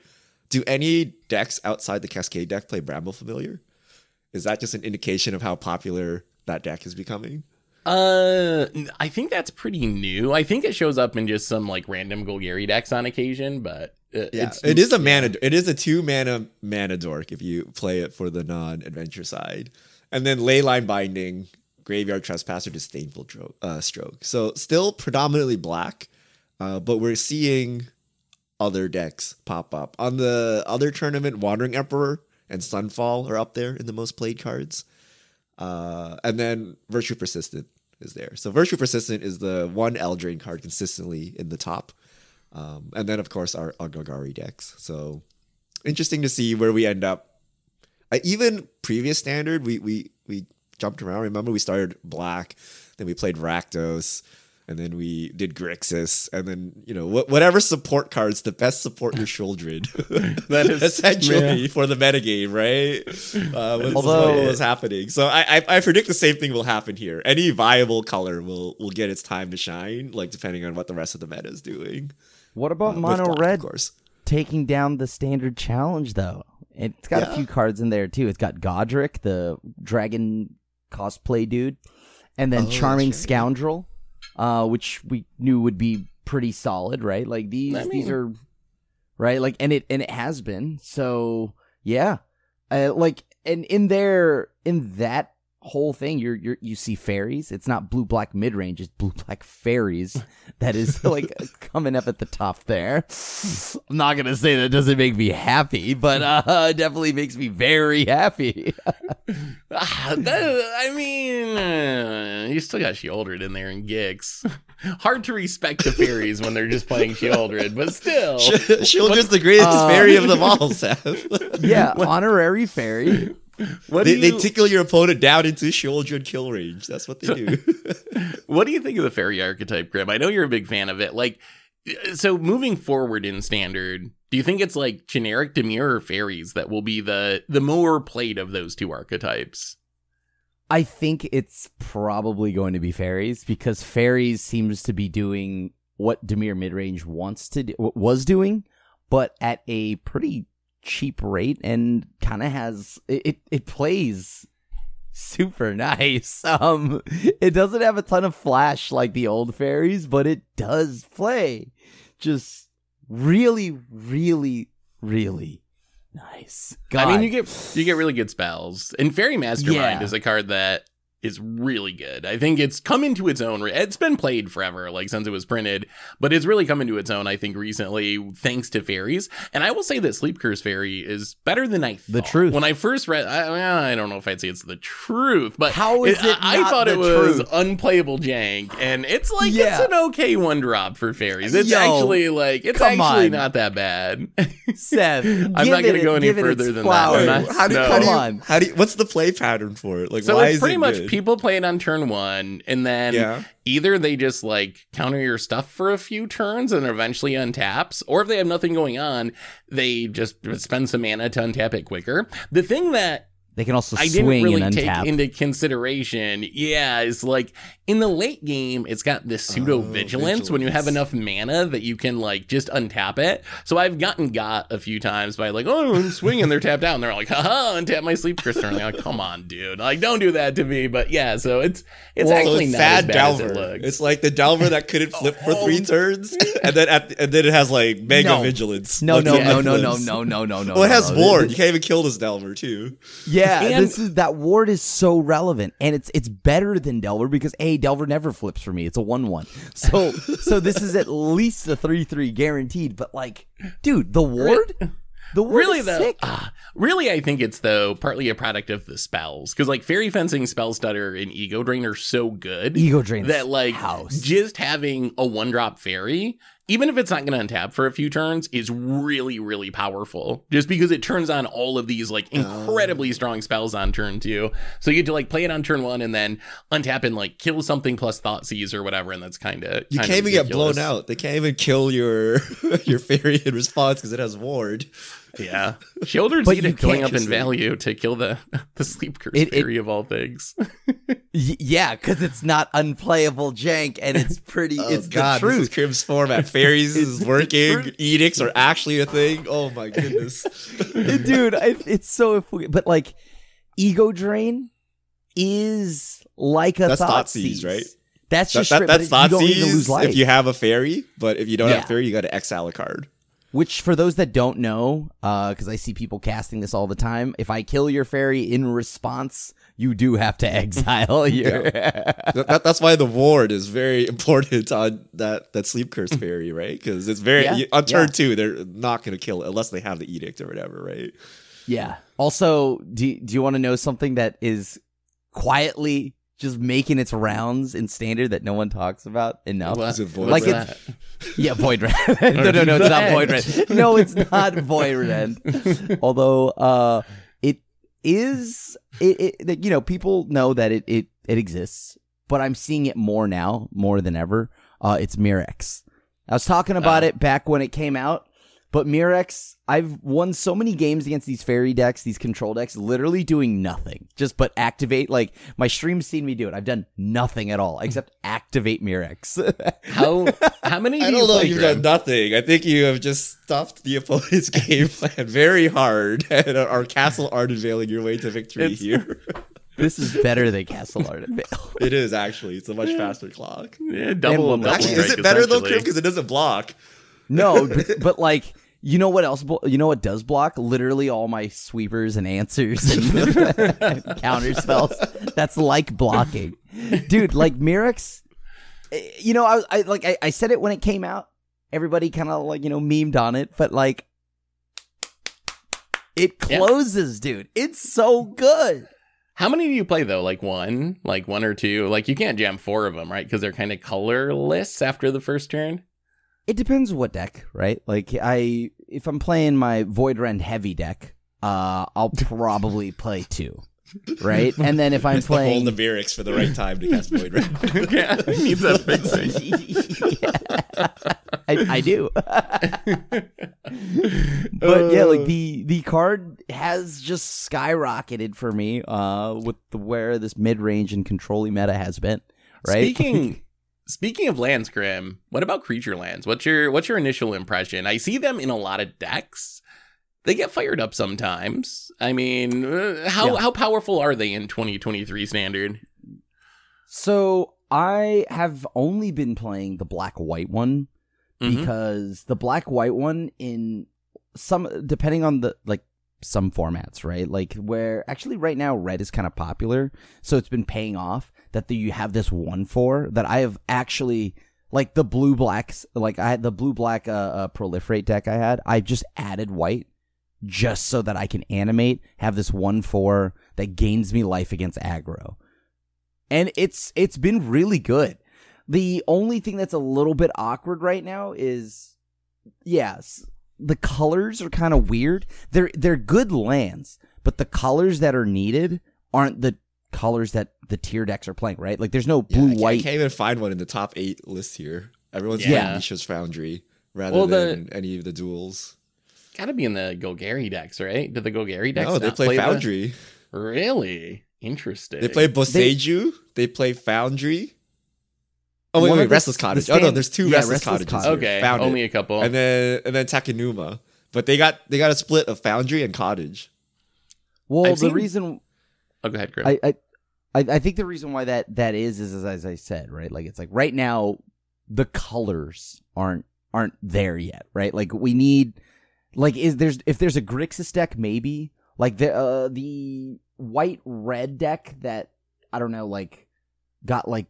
Do any decks outside the Cascade deck play bramble familiar? Is that just an indication of how popular that deck is becoming? Uh, I think that's pretty new. I think it shows up in just some like random Golgari decks on occasion, but uh, Yeah, it's, it is a mana. It is a two mana mana dork if you play it for the non adventure side, and then leyline binding, graveyard trespasser, disdainful dro- uh, stroke. So still predominantly black, uh, but we're seeing other decks pop up on the other tournament. Wandering Emperor and Sunfall are up there in the most played cards, uh, and then Virtue Persistent is there. So Virtue Persistent is the one Eldraine card consistently in the top. Um, and then, of course, our, our decks. So interesting to see where we end up. I, even previous standard, we, we, we jumped around. Remember, we started black, then we played Rakdos, and then we did Grixis, and then you know wh- whatever support cards the best support your children. That is- essentially for the metagame, right? Uh, was, Although- what was happening. So I, I I predict the same thing will happen here. Any viable color will will get its time to shine, like depending on what the rest of the meta is doing. What about Uh, mono black, red of course. taking down the standard challenge though? It's got a few cards in there too. It's got Goddric, the dragon cosplay dude, and then Oh, Charming that's right. Scoundrel, uh, which we knew would be pretty solid, right? Like these, I these are right, like, and it and it has been. So yeah, uh, like, and in there, in that whole thing, you're you're you see fairies. It's not blue black mid range. It's blue black fairies that is like coming up at the top there. I'm not gonna say that doesn't make me happy, but uh, it definitely makes me very happy. Ah, that- I mean, uh, you still got Sheoldred in there and Gix Hard to respect the fairies when they're just playing Sheoldred, but still. Sheoldred's the greatest Uh, fairy of them all, Seth. yeah, honorary fairy. What they, do they tickle your opponent down into Sheoldred kill range. That's what they do. what do you think of the fairy archetype, Grim? I know you're a big fan of it. Like, so moving forward in standard, do you think it's like generic Dimir or fairies that will be the the more played of those two archetypes? I think it's probably going to be fairies because fairies seems to be doing what Dimir midrange wants to do, was doing, but at a pretty cheap rate and kind of has it, it it plays super nice. Um it doesn't have a ton of flash like the old fairies, but it does play just really really really nice. I mean, you get you get really good spells, and Faerie Mastermind Yeah. is a card that is really good. I think it's come into its own. re- It's been played forever, like since it was printed, but it's really come into its own. I think recently, thanks to fairies. And I will say that Sleep Curse Fairy is better than I thought. The thought. truth. When I first read, I, I don't know if I'd say it's the truth, but How is it I, I thought the it was truth? unplayable jank, and it's like Yeah. it's an okay one drop for fairies. It's Yo, actually like it's actually on. not that bad. Seth, I'm give not gonna go any further its than that. flowers. I'm not- how do, No. you, Come on. how do you, what's the play pattern for it? Like, So why it's is pretty it much good? People play it on turn one, and then Yeah. either they just like counter your stuff for a few turns and eventually untaps, or if they have nothing going on, they just spend some mana to untap it quicker. The thing that They can also I didn't really and take untap. into consideration, yeah, is like in the late game, it's got this pseudo Oh, vigilance when you have enough mana that you can like just untap it. So I've gotten got a few times by like, oh, I'm swinging, they're tapped out, and they're like, haha, untap my sleep crystal. And they're like, come on, dude, like don't do that to me. But yeah, so it's it's Well, actually it's not sad as bad Delver. as it looks. It's like the Delver that couldn't flip for Oh. three turns, and then at the, and then it has like mega No. vigilance. no, no, no, no, no, no, no, no, no. Well, it has no. ward. You can't even kill this Delver too. Yeah, And- this is that ward is so relevant, and it's it's better than Delver because a Delver never flips for me. It's a one one. So so this is at least a three three guaranteed. But like, dude, the ward, the ward really is though sick. ah, really i think it's though partly a product of the spells because like fairy fencing spell stutter and ego drain are so good Ego drain that like house. just having a one drop fairy even if it's not going to untap for a few turns is really really powerful just because it turns on all of these like incredibly oh. strong spells on turn two so you get to like play it on turn one and then untap and like kill something plus Thoughtseize or whatever and that's kind of You can't even get blown out. They can't even kill your your fairy in response because it has ward. Yeah, Sheoldred's But even going up in just- value to kill the the sleep curse It- it- of all things. Yeah, because it's not unplayable jank, and it's pretty. Oh it's God, the this is truth. Crim's format. Fairies is working. Edicts are actually a thing. Oh my goodness. dude I, it's so but like ego drain is like a That's thought Thoughtseize, right? that's just that, straight, that's but you lose life if you have a fairy, but if you don't Yeah. have fairy, you got to exile a card. Which for those that don't know uh, because i see people casting this all the time if i kill your fairy in response you do have to exile your That, that- that's why the ward is very important on that that sleep curse fairy, right? Because it's very Yeah, on turn yeah. two, they're not going to kill it unless they have the edict or whatever, right? yeah also do, do you want to know something that is quietly just making its rounds in standard that no one talks about enough. What? Is it void Like it's- Yeah, Void Rend. no, no, no, it's not Void Rend. No, it's not Void Rend. Although uh it is it, it you know, people know that it, it it exists, but I'm seeing it more now, more than ever. Uh it's Mirrex. I was talking about Oh. it back when it came out, but Mirrex, I've won so many games against these fairy decks, these control decks, literally doing nothing. Just but activate like my stream's seen me do it. I've done nothing at all except activate Mirrex. How how many? Do I you don't know. play, You've Grim? done nothing. I think you have just stuffed the opponent's game plan very hard and are castle art unveiling your way to victory It's- here. this is better than Castle Ardenvale. it is actually. It's a much faster clock. Yeah, double. And double Actually, is it better though, essentially. Krim? Because it doesn't block. No, but, but like you know what else? blo- You know what does block? Literally all my sweepers and answers and counter spells. That's like blocking, dude. Like Mirrex, eh, you know, I, I like I, I said it when it came out. Everybody kind of like you know memed on it, but like it Yeah. closes, dude. It's so good. How many do you play though? Like one, like one or two. Like you can't jam four of them, right? Because they're kind of colorless after the first turn. It depends what deck, right? Like I, if I'm playing my Void Rend heavy deck, uh, I'll probably play two, right? And then if I'm It's hold playing, the Mirrex for the right time to cast Void Rend. yeah, it needs that fixing. I, I do. but yeah, like the the card has just skyrocketed for me uh with the where this mid range and controlling meta has been. Right. Speaking speaking of lands, Grim, what about creature lands? What's your what's your initial impression? I see them in a lot of decks. They get fired up sometimes. I mean, uh, how Yeah. how powerful are they in 2023 standard? so I have only been playing the black white one Mhm. because the black white one in some depending on the like some formats, right? Like where actually right now red is kind of popular, so it's been paying off that the, you have this one four that I have actually like the blue blacks, like I had the blue black uh, uh, proliferate deck I had. I just added white just so that I can animate, have this one four that gains me life against aggro, and it's it's been really good. The only thing that's a little bit awkward right now is, yes, the colors are kind of weird. They're they're good lands, but the colors that are needed aren't the colors that the tier decks are playing. Right? Like there's no Yeah, I blue can't- I can't even find one in the top eight list here. Everyone's Yeah. playing Mishra's Foundry rather Well, the- than any of the duels. Got to be in the Golgari decks, right? Did the Golgari decks? No, they not play, the- Foundry. Really interesting. They play Boseiju. They, play Foundry. Oh wait, One wait, of the- Restless the Cottage. stand- oh no, there's two yeah, Restless, Restless Cottages. Cottage. Okay, Found only it. a couple. and then and then Takenuma. But they got they got a split of Foundry and Cottage. well, I've the seen- reason oh, go ahead, Grim. I, I I think the reason why that that is is as, as I said, right? Like it's like right now the colors aren't aren't there yet, right? Like we need like is there's if there's a Grixis deck maybe like the uh the white red deck that I don't know like got like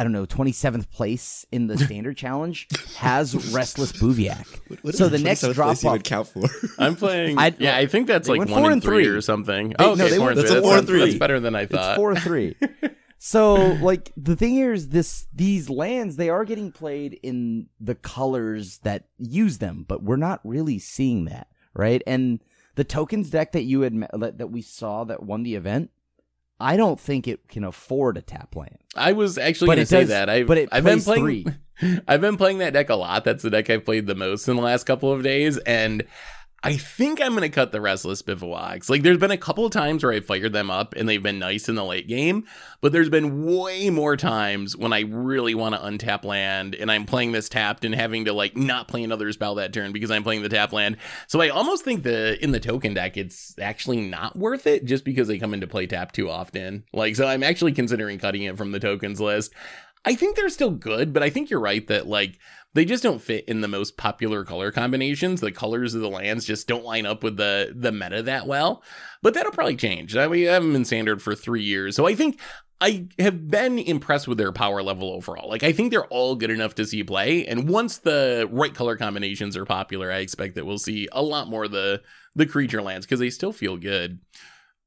I don't know 27th place in the standard challenge has Restless Bivouac. What- what So the next drop place even off- count for? I'm playing. I- yeah, I think that's like one four and and three three. or something. They- oh, no, okay, they four went- and three. a four and That's- three. That's better than I It's thought. four three. so like the thing here is this these lands they are getting played in the colors that use them, but we're not really seeing that, right? And the tokens deck that you had that, that we saw that won the event, I don't think it can afford a tap land. I was actually going to say does- that. I've, but it I've been playing. I've been playing that deck a lot. That's the deck I've played the most in the last couple of days, and I think I'm going to cut the Restless Bivouacs. Like, there's been a couple of times where I fired them up and they've been nice in the late game, but there's been way more times when I really want to untap land and I'm playing this tapped and having to like not play another spell that turn because I'm playing the tap land. So I almost think the in the token deck it's actually not worth it just because they come into play tap too often. Like, so I'm actually considering cutting it from the tokens list. I think they're still good, but I think you're right that like they just don't fit in the most popular color combinations. The colors of the lands just don't line up with the the meta that well. But that'll probably change. I mean, I haven't been standard for three years, so I think I have been impressed with their power level overall. Like I think they're all good enough to see play, and once the right color combinations are popular, I expect that we'll see a lot more the the creature lands because they still feel good.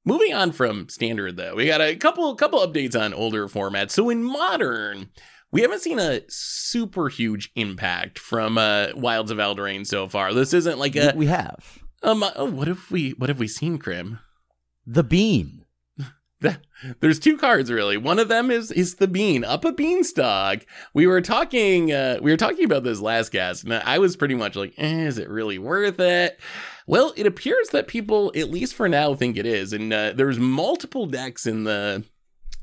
moving on from standard though, we got a couple couple updates on older formats. So in modern, we haven't seen a super huge impact from uh, Wilds of Eldraine so far. This isn't like a we have um. Oh, what have we what have we seen, Krim? the bean. There's two cards really. One of them is is the bean up a beanstalk. We were talking uh, we were talking about this last cast, and I was pretty much like, eh, is it really worth it? Well, it appears that people, at least for now, think it is, and uh, there's multiple decks in the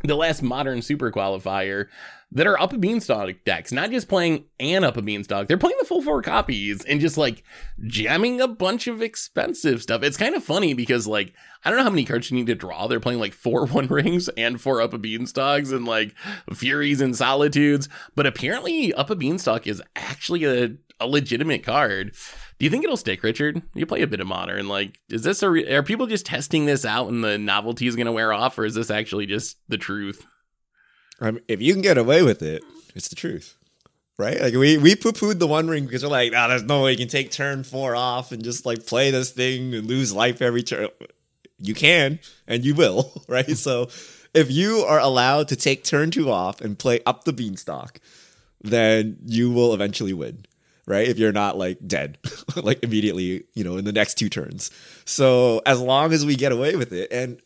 the last modern super qualifier that are up a beanstalk decks, not just playing an up a beanstalk. They're playing the full four copies and just like jamming a bunch of expensive stuff. It's kind of funny because like I don't know how many cards you need to draw. They're playing like four one rings and four up a beanstalks and like furies and solitudes. But apparently up a beanstalk is actually a, a legitimate card. Do you think it'll stick, Richard? You play a bit of modern. Like, is this a re- are people just testing this out and the novelty is going to wear off, or is this actually just the truth? I mean, if you can get away with it, it's the truth, right? Like we we poo pooed the One Ring because we're like, ah, there's no way you can take turn four off and just like play this thing and lose life every turn. You can, and you will, right? so if you are allowed to take turn two off and play up the beanstalk, then you will eventually win. Right, if you're not like dead, like immediately, you know, in the next two turns. So as long as we get away with it, and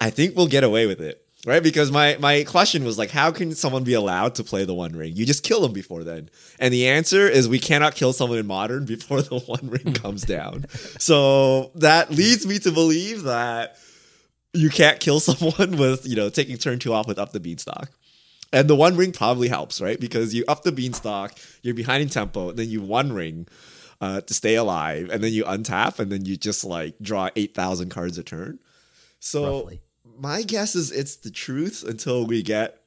I think we'll get away with it, right? Because my my question was like, how can someone be allowed to play the One Ring? You just kill them before then, and the answer is we cannot kill someone in Modern before the One Ring comes down. So that leads me to believe that you can't kill someone with you know taking turn two off with up the beanstalk. And the one ring probably helps, right? Because you up the beanstalk, you're behind in tempo, and then you one ring uh, to stay alive, and then you untap, and then you just like draw eight thousand cards a turn. So Roughly. My guess is it's the truth until we get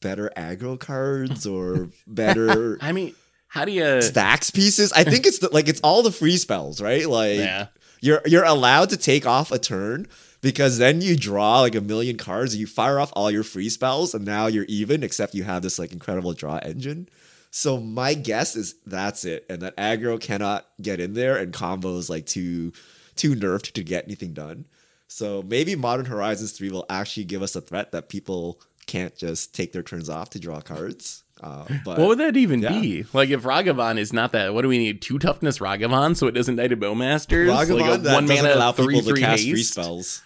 better aggro cards or better I mean, how do you? stacks pieces. I think it's the, like it's all the free spells, right? Like Yeah. you're you're allowed to take off a turn because then you draw like a million cards, you fire off all your free spells, and now you're even, except you have this like incredible draw engine. So my guess is that's it, and that aggro cannot get in there, and combos like too too nerfed to get anything done. So maybe Modern Horizons 3 will actually give us a threat that people can't just take their turns off to draw cards. Uh, but What would that even yeah. be? Like if Ragavan is not that, what do we need? Two toughness Ragavan so it doesn't die to Bowmasters? Ragavan like a that one doesn't mana allow three people to three cast haste? free spells.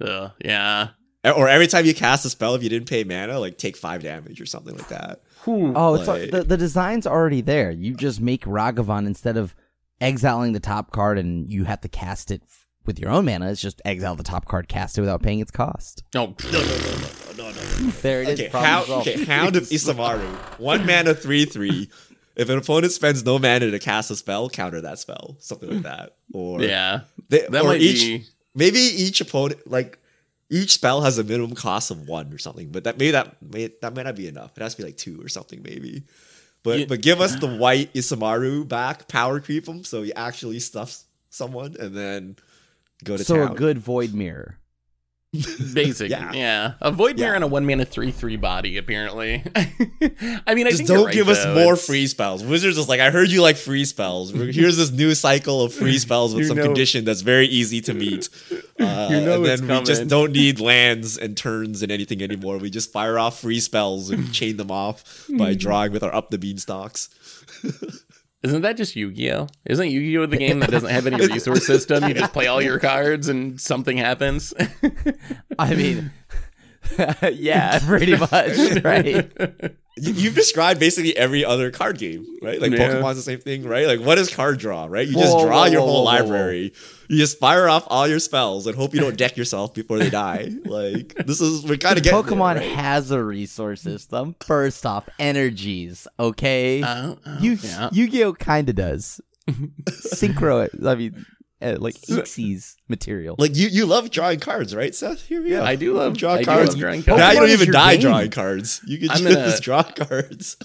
Ugh, yeah. Or every time you cast a spell, if you didn't pay mana, like take five damage or something like that. Oh, it's Like- the the design's already there. You just make Ragavan instead of exiling the top card and you have to cast it f- with your own mana. It's just exile the top card, cast it without paying its cost. No, No, no, no, no, no, no, no. There it is. Okay, problem Hound, solved. okay, Hound of Isamaru. One mana, three, three. If an opponent spends no mana to cast a spell, counter that spell. Something like that. Or yeah. they, That or might each be. maybe each opponent like each spell has a minimum cost of one or something. But that maybe that may that may not be enough. It has to be like two or something maybe. But You- but give us the white Isamaru back, power creep him, so he actually stuffs someone, and then go to so town. a good void mirror. Basic, Yeah. yeah. A void mirror Yeah. and a one mana three three body. Apparently, I mean, I Just think don't right, give us more It's- free spells. Wizards is like, I heard you like free spells. Here's this new cycle of free spells with You some know- condition that's very easy to meet. Uh, You know and it's then we just don't need lands and turns and anything anymore. We just fire off free spells and chain them off by drawing with our up the beanstalks. Isn't that just Yu Gi Oh? Isn't Yu Gi Oh the game that doesn't have any resource system? You just play all your cards and something happens. I mean, yeah, pretty much, right? You, you've described basically every other card game, right? Like Yeah. Pokemon's the same thing, right? Like what is card draw, right? You just draw whoa, your whoa, whole whoa, whoa, whoa. library. You just fire off all your spells and hope you don't deck yourself before they die. Like this is we're kind of getting there, Pokemon right? has a resource system. First off, energies. Okay, Uh, oh, Yu yeah. Yu-Gi-Oh kind of does. Synchro. I mean, uh, like Xyz material. Like you, you love drawing cards, right, Seth? Here we go. I do love draw I cards. love drawing now cards. you Pokemon don't even your die game. drawing cards. You can I'm just gonna- draw cards.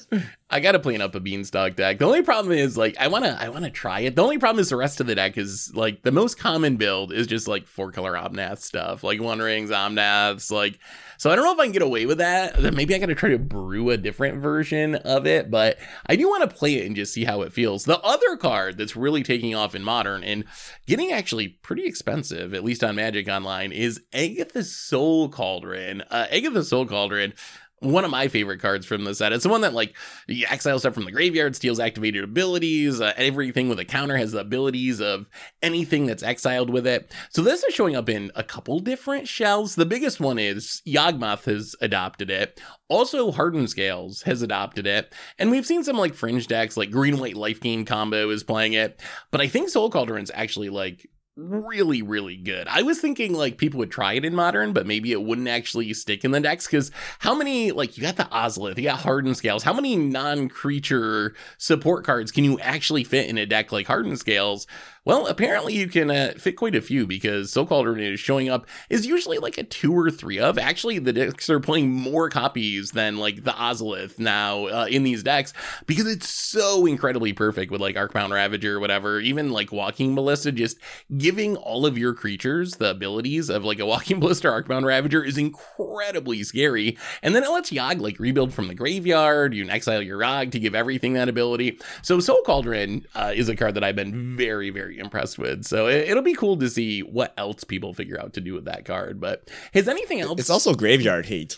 I gotta plan up a beanstalk deck. The only problem is like I wanna I wanna try it. The only problem is the rest of the deck is like the most common build is just like four color Omnath stuff, like One Rings, Omnaths, like so I don't know if I can get away with that. Maybe I gotta try to brew a different version of it, but I do want to play it and just see how it feels. The other card that's really taking off in modern and getting actually pretty expensive, at least on Magic Online, is Agatha's Soul Cauldron. Uh, Agatha's Soul Cauldron one of my favorite cards from the set. It's the one that like you exile stuff from the graveyard, steals activated abilities. Uh, everything with a counter has the abilities of anything that's exiled with it. So this is showing up in a couple different shells. The biggest one is Yawgmoth has adopted it. Also, Hardened Scales has adopted it. And we've seen some like fringe decks, like Green White Life Gain combo is playing it. But I think Soul Cauldron's actually like really really good. I was thinking like people would try it in modern but maybe it wouldn't actually stick in the decks because how many like you got the ozolith you got hardened scales. How many non-creature support cards can you actually fit in a deck like hardened scales well, apparently you can uh, fit quite a few because Soul Cauldron is showing up is usually like a two or three of. Actually, the decks are playing more copies than like the Ozolith now uh, in these decks because it's so incredibly perfect with like Arcbound Ravager or whatever. Even like Walking Ballista, just giving all of your creatures the abilities of like a Walking Ballista Arcbound Ravager is incredibly scary. And then it lets Yawg like rebuild from the graveyard. You can exile your Yawg to give everything that ability. So Soul Cauldron uh, is a card that I've been very, very very impressed with. So it, will be cool to see what else people figure out to do with that card. But has anything else? It's also graveyard hate.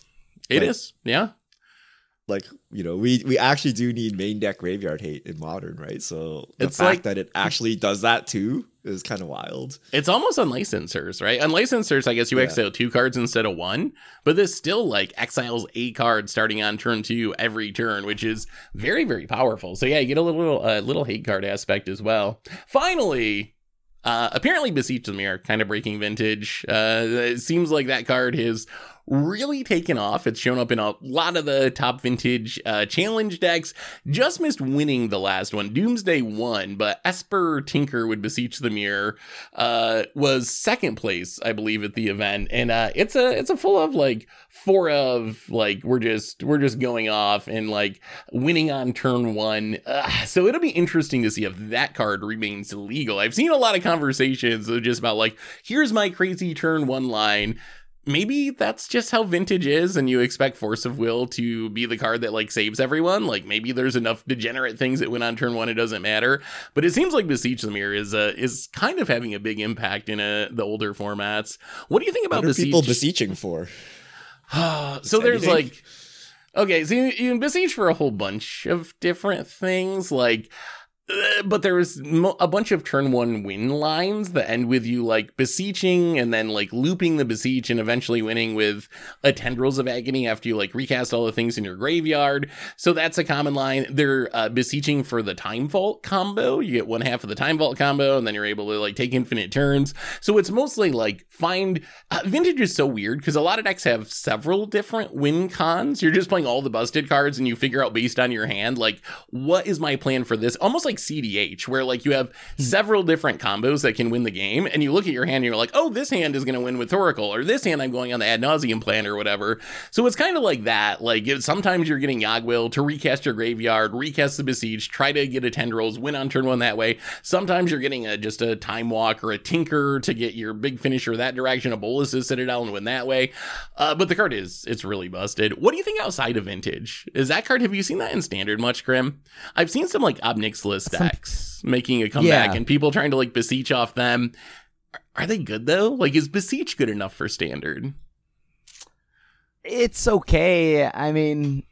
It like, is, yeah. Like you know, we we actually do need main deck graveyard hate in modern, right? So the it's fact like, that it actually does that too is kind of wild. It's almost Unlicensed Hearse, right? Unlicensed Hearse, I guess you yeah. exile two cards instead of one, but this still like exiles a card starting on turn two every turn, which is very very powerful. So yeah, you get a little uh, little hate card aspect as well. Finally, uh, apparently, Beseech the Mirror, kind of breaking vintage. Uh, it seems like that card has really taken off. It's shown up in a lot of the top vintage uh, challenge decks. Just missed winning the last one. Doomsday won, but Esper Tinker would beseech the mirror. Uh, was second place, I believe, at the event, and uh, it's a it's a full of like four of like we're just we're just going off and like winning on turn one. so it'll be interesting to see if that card remains legal. I've seen a lot of conversations just about like here's my crazy turn one line maybe that's just how vintage is and you expect force of will to be the card that like saves everyone. Like maybe there's enough degenerate things that went on turn one it doesn't matter. But it seems like beseech the mirror is uh is kind of having a big impact in uh, the older formats. What do you think about what beseech? people beseeching for? So there's like okay so you, you can beseech for a whole bunch of different things. Like but there was mo- a bunch of turn one win lines that end with you like beseeching and then like looping the beseech and eventually winning with a tendrils of agony after you like recast all the things in your graveyard. So that's a common line. They're uh, beseeching for the time vault combo. You get one half of the time vault combo and then you're able to like take infinite turns. So it's mostly like find uh, vintage is so weird because a lot of decks have several different win cons. You're just playing all the busted cards and you figure out based on your hand like what is my plan for this? Almost like like CDH, where like you have hmm. several different combos that can win the game, and you look at your hand and you're like, oh, this hand is going to win with Thoracle, or this hand I'm going on the Ad Nauseam plan or whatever. So it's kind of like that. Like sometimes you're getting Yawgwill to recast your graveyard, recast the Beseech, try to get a Tendrils, win on turn one that way. Sometimes you're getting a just a Time Walk or a Tinker to get your big finisher that direction, a Bolas's Citadel and win that way. Uh, but the card is it's really busted. What do you think outside of Vintage? Is that card? Have you seen that in Standard much, Grim? I've seen some like Ob Nixilis stacks making a comeback yeah. and people trying to like beseech off them. Are they good though? Like, is beseech good enough for standard? It's okay. I mean,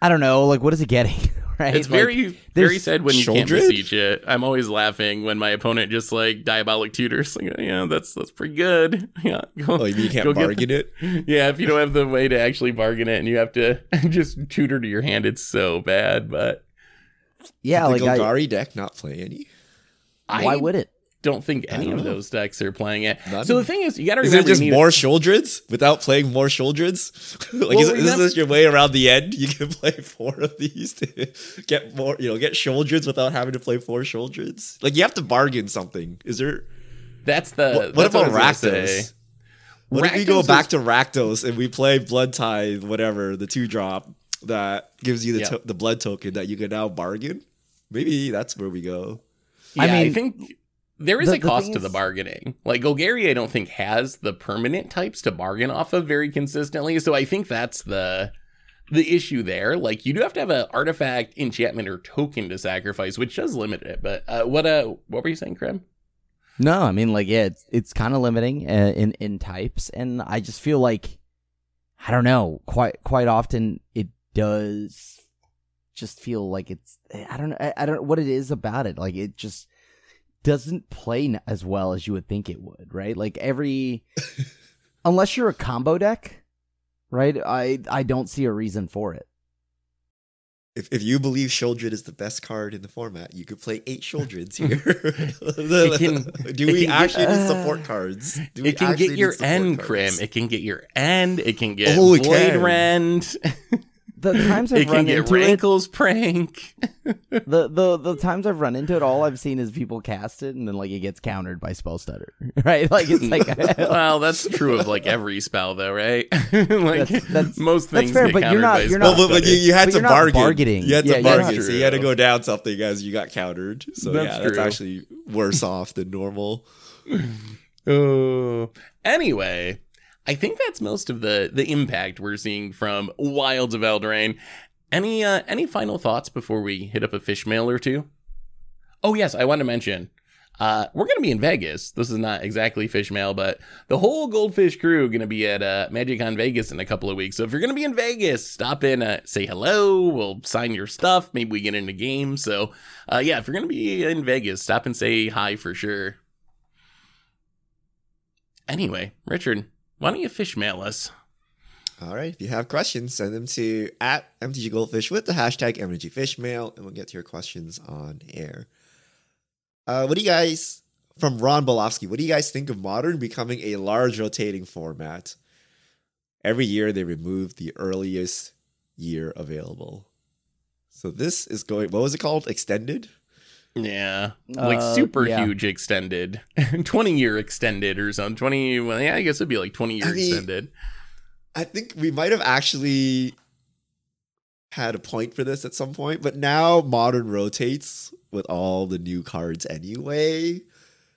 I don't know. Like, what is it getting? right? It's very, like, very sad when you can't beseech it. I'm always laughing when my opponent just like diabolic tutors. Like, oh, yeah, that's that's pretty good. Yeah, go, oh, you can't bargain it. Yeah, if you don't have the way to actually bargain it, and you have to just tutor to your hand, it's so bad. But yeah, Did like the Golgari I, deck not play any. Why would it? Don't think any don't of those decks are playing it. None. So the thing is, you got to remember. Is it just more Sheoldreds without playing more Sheoldreds? like, well, is, is this your way around the end? You can play four of these to get more, you know, get Sheoldreds without having to play four Sheoldreds? Like you have to bargain something. Is there? That's the. What, what about Rakdos? What Rakdos if we go back to Rakdos and we play Blood Tithe, whatever the two drop? That gives you the Yeah. to- the blood token that you can now bargain. Maybe that's where we go. Yeah, I I, think there is the- a cost thing to the bargaining. Like Golgari, I don't think has the permanent types to bargain off of very consistently. So I think that's the the issue there. Like you do have to have an artifact, enchantment, or token to sacrifice, which does limit it. But uh, what uh, what were you saying, Krim? No, I mean like yeah, it's it's kind of limiting uh, in in types, and I just feel like I don't know quite quite often it does just feel like it's I don't know I, I don't know what it is about it like it just doesn't play as well as you would think it would right like every unless you're a combo deck right I I don't see a reason for it If, if you believe Sheoldred is the best card in the format, you could play eight Sheoldreds here. can- Do we can actually get- need uh, support cards? Do we It can get your end, Crim. It can get your end. It can get Oh, it Void can. Rend. The times I've it can run get into it prank. the the the times I've run into it, all I've seen is people cast it and then like it gets countered by spell stutter, right? Like it's like well, that's true of like every spell, though, right? like That's- that's- most that's things fair, get but you're not- by you're Well, not- but, but you, you had But to you're bargain. bargaining. You had Yeah, to you're not- bargain, so you had to go down something as you got countered. So That's yeah, that's actually worse off than normal. Oh. Anyway, I think that's most of the the impact we're seeing from Wilds of Eldraine. Any uh, any final thoughts before we hit up a fish mail or two? Oh yes, I want to mention. Uh, we're gonna be in Vegas. This is not exactly fish mail, but the whole Goldfish crew gonna be at uh, MagicCon Vegas in a couple of weeks. So if you're gonna be in Vegas, stop in, uh, say hello. We'll sign your stuff. Maybe we get into game. So uh, yeah, if you're gonna be in Vegas, stop and say hi for sure. Anyway, Richard, why don't you fish mail us? All right. If you have questions, send them to at MTG Goldfish with the hashtag MTG Fishmail, and we'll get to your questions on air. Uh, what do you guys, from Ron Bolofsky, what do you guys think of modern becoming a large rotating format? Every year they remove the earliest year available. So this is going, what was it called? Extended? Yeah, like Uh, super yeah. huge extended, twenty year extended or something. Twenty, well, yeah, I guess it'd be like twenty year I mean- extended. I think we might have actually had a point for this at some point, but now modern rotates with all the new cards anyway.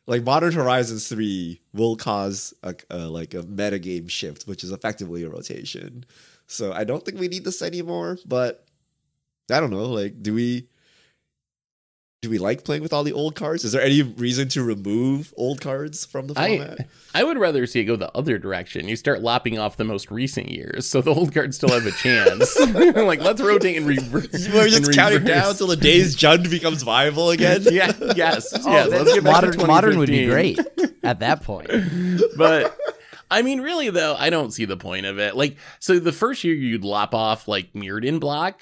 Like Modern Horizons 3 will cause a, a like a metagame shift, which is effectively a rotation. So I don't think we need this anymore, but I don't know, like do we do we like playing with all the old cards? Is there any reason to remove old cards from the format? I I would rather see it go the other direction. You start lopping off the most recent years, so the old cards still have a chance. like let's rotate and reverse. We're just counting reverse. down till the days Jund becomes viable again. yeah, yes, Oh, yes. Let's get modern modern would be great at that point. but I mean, really though, I don't see the point of it. Like, so the first year you'd lop off like Mirrodin block.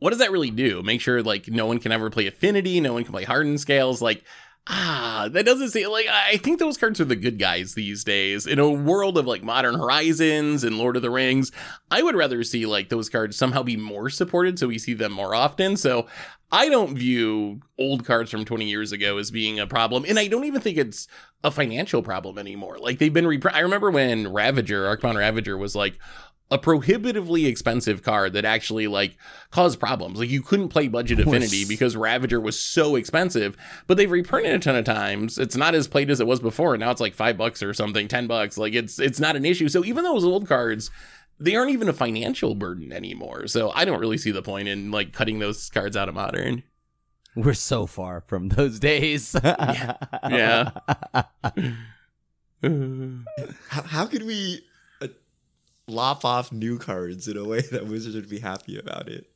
What does that really do? Make sure like no one can ever play Affinity, no one can play Hardened Scales. Like, ah, that doesn't seem like I think those cards are the good guys these days. In a world of like Modern Horizons and Lord of the Rings, I would rather see like those cards somehow be more supported so we see them more often. So I don't view old cards from 20 years ago as being a problem. And I don't even think it's a financial problem anymore. Like they've been repr- I remember when Ravager, Arcbound Ravager was like a prohibitively expensive card that actually like caused problems. Like you couldn't play budget affinity because Ravager was so expensive, but they've reprinted a ton of times. It's not as played as it was before. Now it's like 5 bucks or something, 10 bucks. Like it's it's not an issue. So even those old cards they aren't even a financial burden anymore. So I don't really see the point in like cutting those cards out of modern. We're so far from those days. Yeah. How, how could we lop off new cards in a way that Wizards would be happy about it?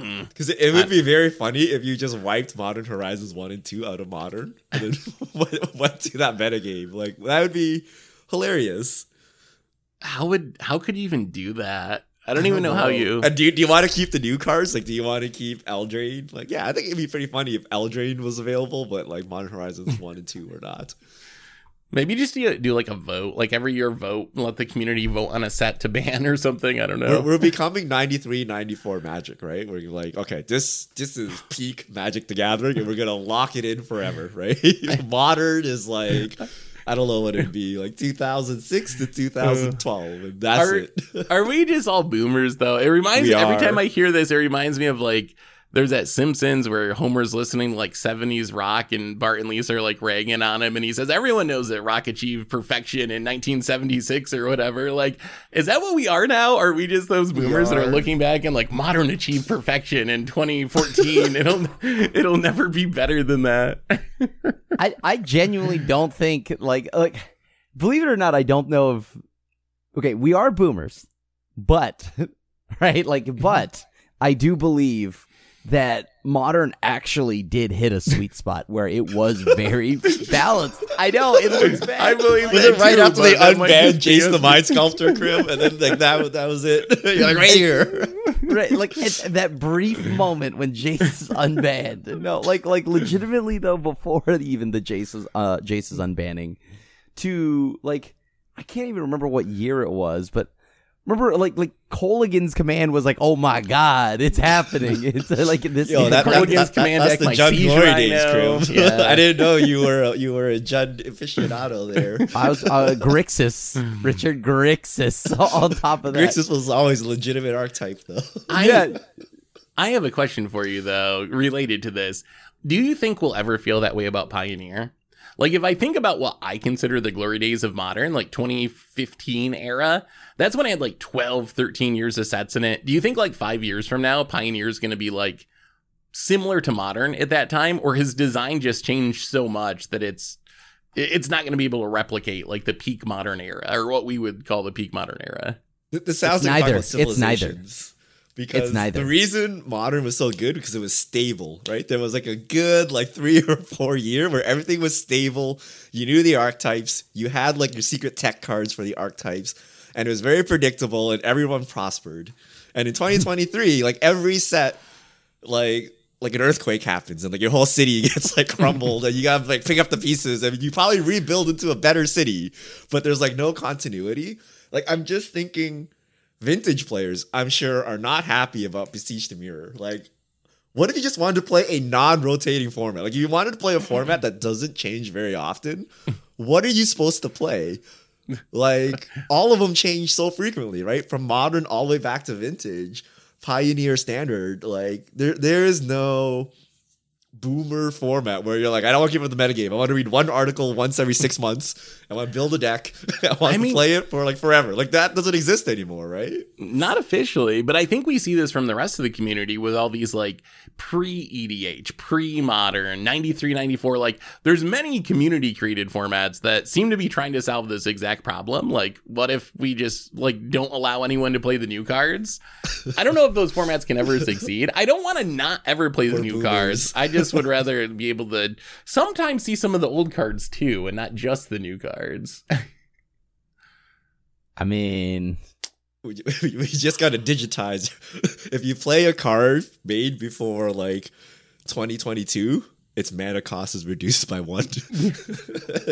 Hmm. Because it, it would I- be very funny if you just wiped Modern Horizons 1 and 2 out of Modern and then went, went to that metagame. Like, that would be hilarious. how would how could you even do that? I don't even know how you. And do you, do you want to keep the new cards? Like, do you want to keep Eldraine? Like, yeah, I think it'd be pretty funny if Eldraine was available, but like Modern Horizons 1 and 2 were not. Maybe just do, do like a vote, like every year vote, and let the community vote on a set to ban or something. I don't know. We're, we're becoming 93, 94 Magic, right? We're like, okay, this this is peak Magic the Gathering, and we're gonna lock it in forever, right? Modern is like I don't know what it'd be like 2006 to 2012, and that's Are- it. Are we just all boomers though? It reminds me every time I hear this, it reminds me of like there's that Simpsons where Homer's listening to like 70s rock and Bart and Lisa are like ragging on him and he says everyone knows that rock achieved perfection in 1976 or whatever. Like, is that what we are now? Are we just those We boomers that are are. looking back and like modern achieved perfection in 2014? it'll it'll never be better than that. I, I genuinely don't think like like believe it or not, I don't know if okay, we are boomers, but right, like but I do believe that modern actually did hit a sweet spot where it was very balanced. I know it looks bad. I believe Was that it right too, after they that might unbanned just Jace the Mind Sculptor crib, and then like that that was it? You're like right here. right like at that brief moment when Jace is unbanned. No, like like legitimately though before even the Jace's uh Jace's unbanning to like I can't even remember what year it was, but remember like like Kolaghan's command was like, "Oh my god, it's happening." It's like this Yo, that, Cole that, against that, that, Command that's Deck, the Jund Glory days, crib. Yeah. I didn't know you were a, you were a Jund aficionado there. I was uh, Grixis, Richard Grixis on top of that. Grixis was always a legitimate archetype, though. I, yeah, I have a question for you though, related to this. Do you think we'll ever feel that way about Pioneer? Like if I think about what I consider the glory days of modern, like 2015 era, that's when I had like 12, 13 years of sets in it. Do you think like 5 years from now Pioneer is going to be like similar to modern at that time or his design just changed so much that it's it's not going to be able to replicate like the peak modern era or what we would call the peak modern era. Th- This sounds It's like neither. neither. It's neither. Because It's neither. the reason modern was so good because it was stable, right? There was like a good like three or four year where everything was stable. You knew the archetypes. You had like your secret tech cards for the archetypes, and it was very predictable, and everyone prospered. And in 2023, like every set, like like an earthquake happens and like your whole city gets like crumbled and you gotta like pick up the pieces and you probably rebuild into a better city but there's like no continuity like i'm just thinking vintage players i'm sure are not happy about beseech the mirror. Like what if you just wanted to play a non-rotating format? Like if you wanted to play a format that doesn't change very often what are you supposed to play? Like all of them change so frequently right? From modern all the way back to vintage pioneer standard like there there is no boomer format where you're like i don't want to keep up the metagame i want to read one article once every six months i want to build a deck i want I to mean- play it for like forever like that doesn't exist anymore right Not officially, but I think we see this from the rest of the community with all these like pre EDH, pre modern, 93, 94. Like, there's many community created formats that seem to be trying to solve this exact problem. Like, what if we just like don't allow anyone to play the new cards? I don't know if those formats can ever succeed. I don't want to not ever play the new boomers. cards. I just would rather be able to sometimes see some of the old cards too and not just the new cards. I mean, we, we just got to digitize. If you play a card made before like 2022 its mana cost is reduced by one.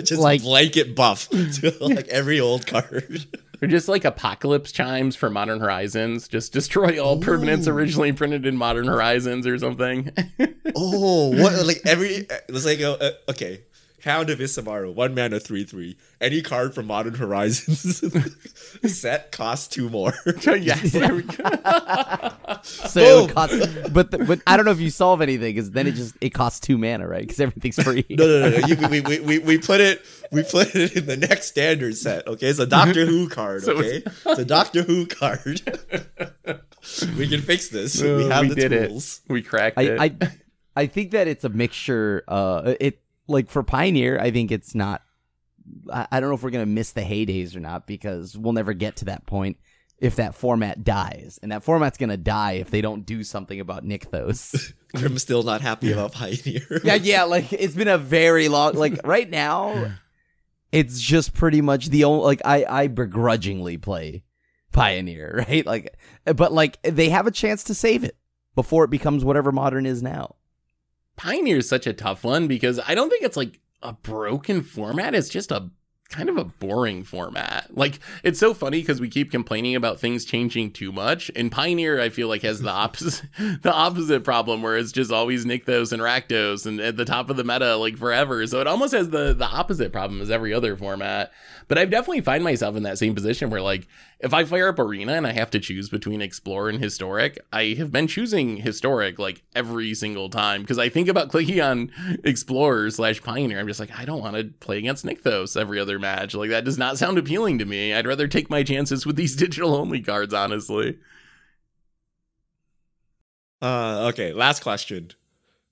Just Like- blanket buff to like every old card Or just like apocalypse chimes for Modern Horizons. Just destroy all permanents originally printed in Modern Horizons or something. Oh, what like every let's like uh, uh, okay. Hound of Isamaru, one mana, three three. Any card from Modern Horizons set costs two more. yes, there we go. so it cost, but the, but I don't know if you solve anything because then it just it costs two mana, right? Because everything's free. no, no, no, no. You, we, we, we, we put it we put it in the next standard set. Okay, it's a Doctor Who card. So Okay, it's a Doctor Who card. we can fix this. we Uh, have we the did it. tools. We cracked it. I, I I think that it's a mixture. Uh, it like for Pioneer, I think it's not. I, I don't know if we're gonna miss the heydays or not because we'll never get to that point if that format dies, and that format's gonna die if they don't do something about Nykthos. Grim's still not happy about Pioneer. yeah, yeah. Like it's been a very long. Like right now, it's just pretty much the only. Like I I begrudgingly play Pioneer, right? Like, but like they have a chance to save it before it becomes whatever modern is now. Pioneer is such a tough one because I don't think it's like a broken format. It's just a kind of a boring format. Like it's so funny because we keep complaining about things changing too much. And Pioneer, I feel like has the opposite the opposite problem where it's just always Nykthos and Rakdos and at the top of the meta like forever. So it almost has the the opposite problem as every other format. But I've definitely find myself in that same position where like if I fire up Arena and I have to choose between Explore and Historic, I have been choosing Historic like every single time because I think about clicking on Explorer slash Pioneer. I'm just like, I don't want to play against Nykthos every other match. Like that does not sound appealing to me. I'd rather take my chances with these digital only cards, honestly. Uh, okay, last question.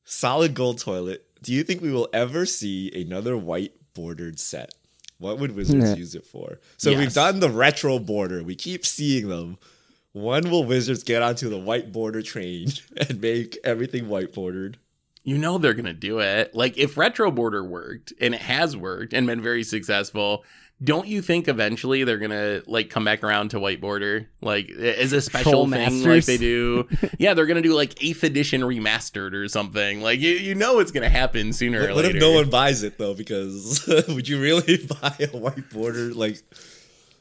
Solid gold toilet. Do you think we will ever see another white bordered set? What would Wizards Nah. use it for? So Yes. we've done the retro border. We keep seeing them. When will Wizards get onto the white border train and make everything white bordered? You know they're gonna do it. Like if Retro Border worked and it has worked and been very successful, don't you think eventually they're gonna like come back around to White Border? Like as a special Troll thing like they do. yeah, they're gonna do like eighth edition remastered or something. Like you, you know it's gonna happen sooner or later. what if no one buys it though? Because would you really buy a white border like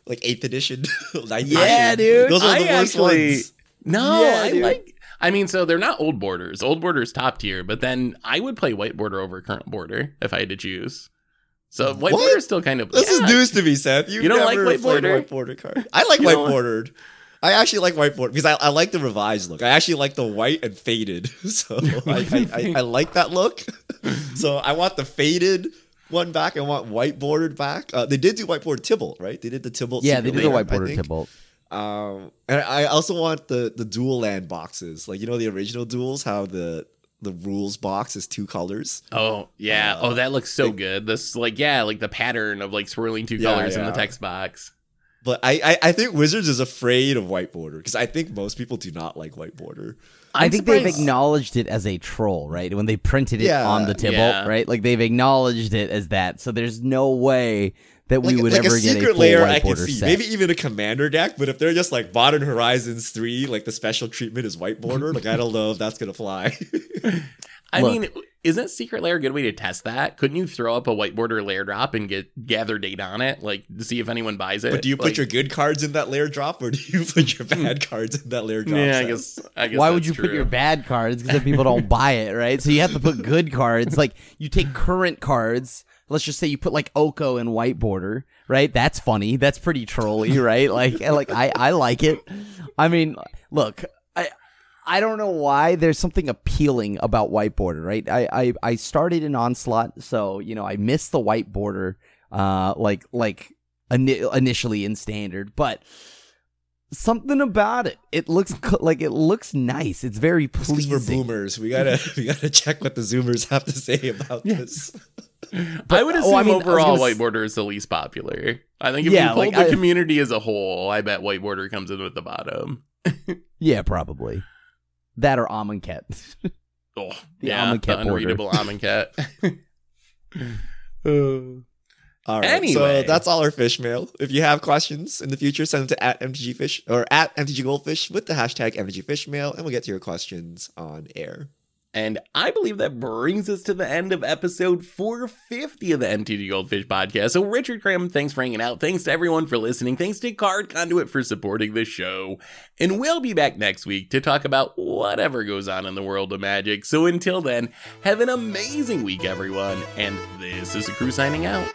like eighth edition? ninth Yeah, edition? dude. Those are the I worst actually- ones. No, Yeah, I dude. like. I mean, so they're not old borders. Old borders top tier, but then I would play white border over current border if I had to choose. So white What? border is still kind of. This yeah. is news to me, Seth. You've You don't like never white border? white border card. I like white don't like- bordered. I actually like white border because I, I like the revised look. I actually like the white and faded. So I, I, I, I like that look. so I want the faded one back. I want white bordered back. Uh, they did do white bordered Tibalt, right? They did the Tibalt. Yeah, they did the white I border think. Tibalt. Um, and I also want the the dual land boxes, like you know the original duels, how the the rules box is two colors. Oh yeah. Uh, oh, that looks so like- good. This like yeah, like the pattern of like swirling two Yeah, colors in the text box. But I I, I think Wizards is afraid of white border because I think most people do not like white border. i I'm think they've acknowledged it as a troll, right? When they printed it Yeah. on the table, Yeah. right? Like they've acknowledged it as that. So there's no way that we like, would like ever a get a secret full layer white I can border see. set. Maybe even a commander deck, but if they're just like Modern Horizons 3, like the special treatment is white border, like I don't know if that's gonna fly. I Look. mean, isn't Secret Lair a good way to test that? Couldn't you throw up a white border layer drop and get gather data on it, like to see if anyone buys it? but do you put Like- your good cards in that layer drop or do you put your bad cards in that layer drop? Yeah, I guess. I guess. Why would that's you put your bad cards? Because then people don't buy it, right? So you have to put good cards. Like you take current cards. Let's just say you put like Oko in white border, right? That's funny. That's pretty trolly, right? Like, like I, I like it. I mean, look, I, I don't know why there's something appealing about white border, right? I, I, I started in onslaught, so you know I missed the white border, uh, like like ini- initially in standard, but something about it. It looks co- like it looks nice. It's very It's 'cause pleasing. we're boomers. We gotta we gotta check what the Zoomers have to say about this. I would oh, assume I mean, I overall gonna white s- border is the least popular. I think if Yeah, you pull like, the I- community as a whole, I bet white border comes in with the bottom. Yeah, probably that or Amonkhet. Oh, The yeah, Amonkhet the border. unreadable Amonkhet. All right. Anyway. So that's all our fish mail. If you have questions in the future, send them to at MTG Fish or at MTG Goldfish with the hashtag MTG Fish Mail, and we'll get to your questions on air. And I believe that brings us to the end of episode 450 of the MTG Goldfish podcast. So, Richard Cram, thanks for hanging out. Thanks to everyone for listening. Thanks to Card Conduit for supporting the show. And we'll be back next week to talk about whatever goes on in the world of magic. So, until then, have an amazing week, everyone. And this is the crew signing out.